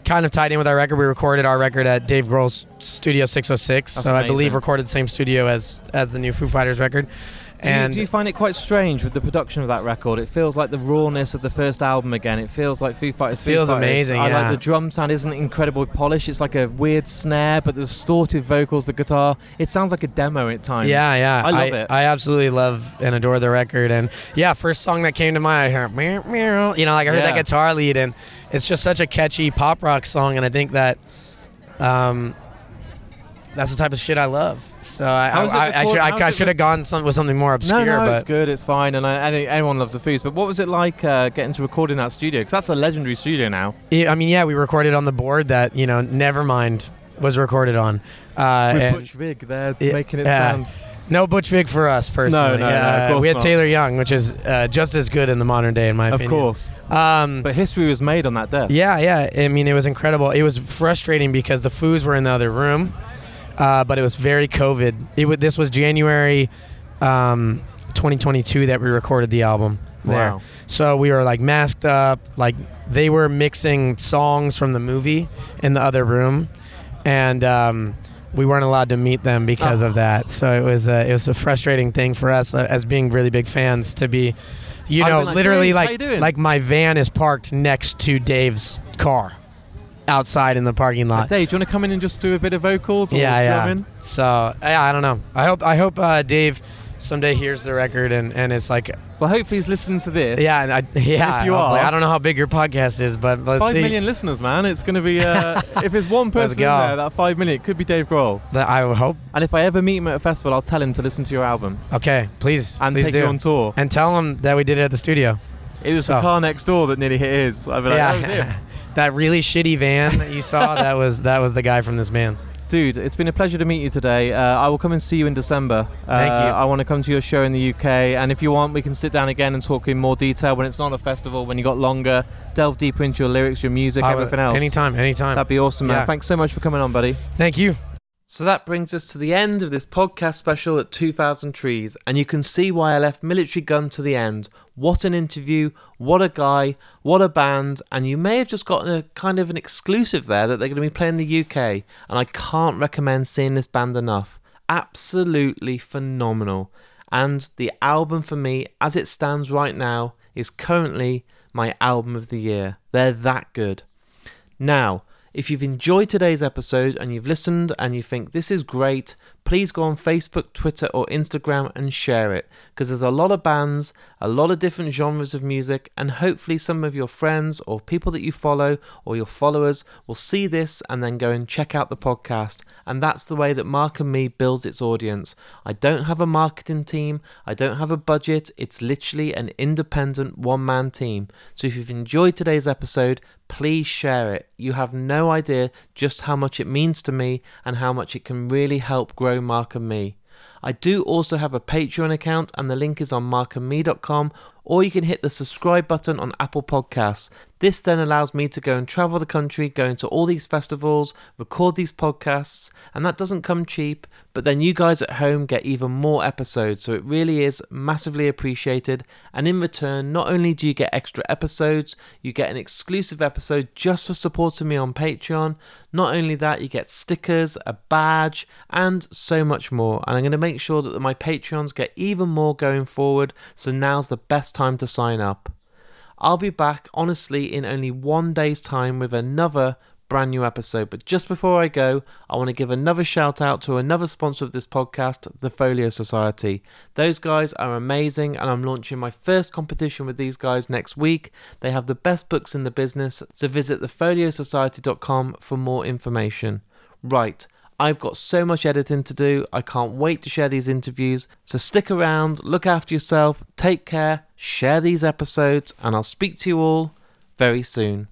kind of tied in with our record. We recorded our record at Dave Grohl's Studio 606, That's so I believe recorded the same studio as as the new Foo Fighters record. Do you, And do you find it quite strange with the production of that record? It feels like the rawness of the first album again. It feels like Foo Fighters. Foo Feels Fighters. amazing, I yeah. like the drum sound isn't incredibly polished. It's like a weird snare, but the distorted vocals, the guitar. It sounds like a demo at times. Yeah, yeah. I love it. I absolutely love and adore the record. And yeah, first song that came to mind, I heard, meow, meow, you know, like I heard Yeah. that guitar lead, and it's just such a catchy pop rock song. And I think that um, that's the type of shit I love. So I, I, I, I should, I, I should have gone some, with something more obscure. no, no, but it's good. It's fine, and anyone loves the Foos. But what was it like uh, getting to record in that studio? Because that's a legendary studio now. Yeah, I mean, yeah, we recorded on the board that you know, Nevermind was recorded on. Uh, With and- Butch Vig Yeah, making it sound. No Butch Vig for us personally. no, no, Uh, of we had not. Taylor Young, which is uh, just as good in the modern day, in my Of opinion. Of course, Um, but history was made on that desk. yeah, yeah. I mean, it was incredible. It was frustrating because the Foos were in the other room, uh, but it was very COVID. It this was January um, 2022 that we recorded the album there. Wow. So we were like masked up, like they were mixing songs from the movie in the other room, and um, we weren't allowed to meet them because Oh. of that. So it was uh, it was a frustrating thing for us uh, as being really big fans to be, you know, like, literally "Dave, like like my van is parked next to Dave's car, outside in the parking lot. Dave, do you want to come in and just do a bit of vocals? Or Yeah, yeah. So yeah, I don't know. I hope I hope uh, Dave someday hears the record and and it's like Well, hopefully he's listening to this. yeah, and I, yeah. If you hopefully. are- I don't know how big your podcast is, but let's Five see. million listeners, man. It's going to be. Uh, if there's one person in there, that five million it could be Dave Grohl. That I hope. And if I ever meet him at a festival, I'll tell him to listen to your album Okay, please. and please take do. you on tour. And tell him that we did it at the studio. It was the car next door that nearly hit his. I'd be like, "Oh, yeah, dear." that really shitty van that you saw. that was that was the guy from this band's. dude, it's been a pleasure to meet you today. Uh, I will come and see you in December. Thank Uh, you. I want to come to your show in the UK, and if you want, we can sit down again and talk in more detail when it's not a festival. When you got longer, delve deeper into your lyrics, your music, I will- everything else. Anytime, anytime. That'd be awesome, man. Yeah. Thanks so much for coming on, buddy. Thank you. So that brings us to the end of this podcast special at 2000 Trees, and you can see why I left Militarie Gun to the end. What an interview, what a guy, what a band, and you may have just gotten a kind of an exclusive there that they're going to be playing the UK, and I can't recommend seeing this band enough. Absolutely phenomenal. And the album for me, as it stands right now, is currently my album of the year. They're that good. Now, if you've enjoyed today's episode and you've listened and you think this is great, please go on Facebook, Twitter, or Instagram and share it because there's a lot of bands, a lot of different genres of music, and hopefully some of your friends or people that you follow or your followers will see this and then go and check out the podcast. And that's the way that Mark and Me builds its audience. I don't have a marketing team, I don't have a budget, it's literally an independent one man team. So if you've enjoyed today's episode, please share it. You have no idea just how much it means to me and how much it can really help grow Mark and Me. I do also have a Patreon account, and the link is on markandme.com, or you can hit the subscribe button on Apple Podcasts. This then allows me to go and travel the country, go into all these festivals, record these podcasts, and that doesn't come cheap. But then you guys at home get even more episodes, so it really is massively appreciated. And in return, not only do you get extra episodes, you get an exclusive episode just for supporting me on Patreon. Not only that, you get stickers, a badge, and so much more. And I'm going to make sure that my Patreons get even more going forward, so now's the best time to sign up. I'll be back, honestly, in only one day's time with another brand new episode. But just before I go, I want to give another shout out to another sponsor of this podcast, the Folio Society. Those guys are amazing, and I'm launching my first competition with these guys next week. They have the best books in the business, so visit thefoliosociety.com for more information. Right. I've got so much editing to do. I can't wait to share these interviews. So stick around, look after yourself, take care, share these episodes, and I'll speak to you all very soon.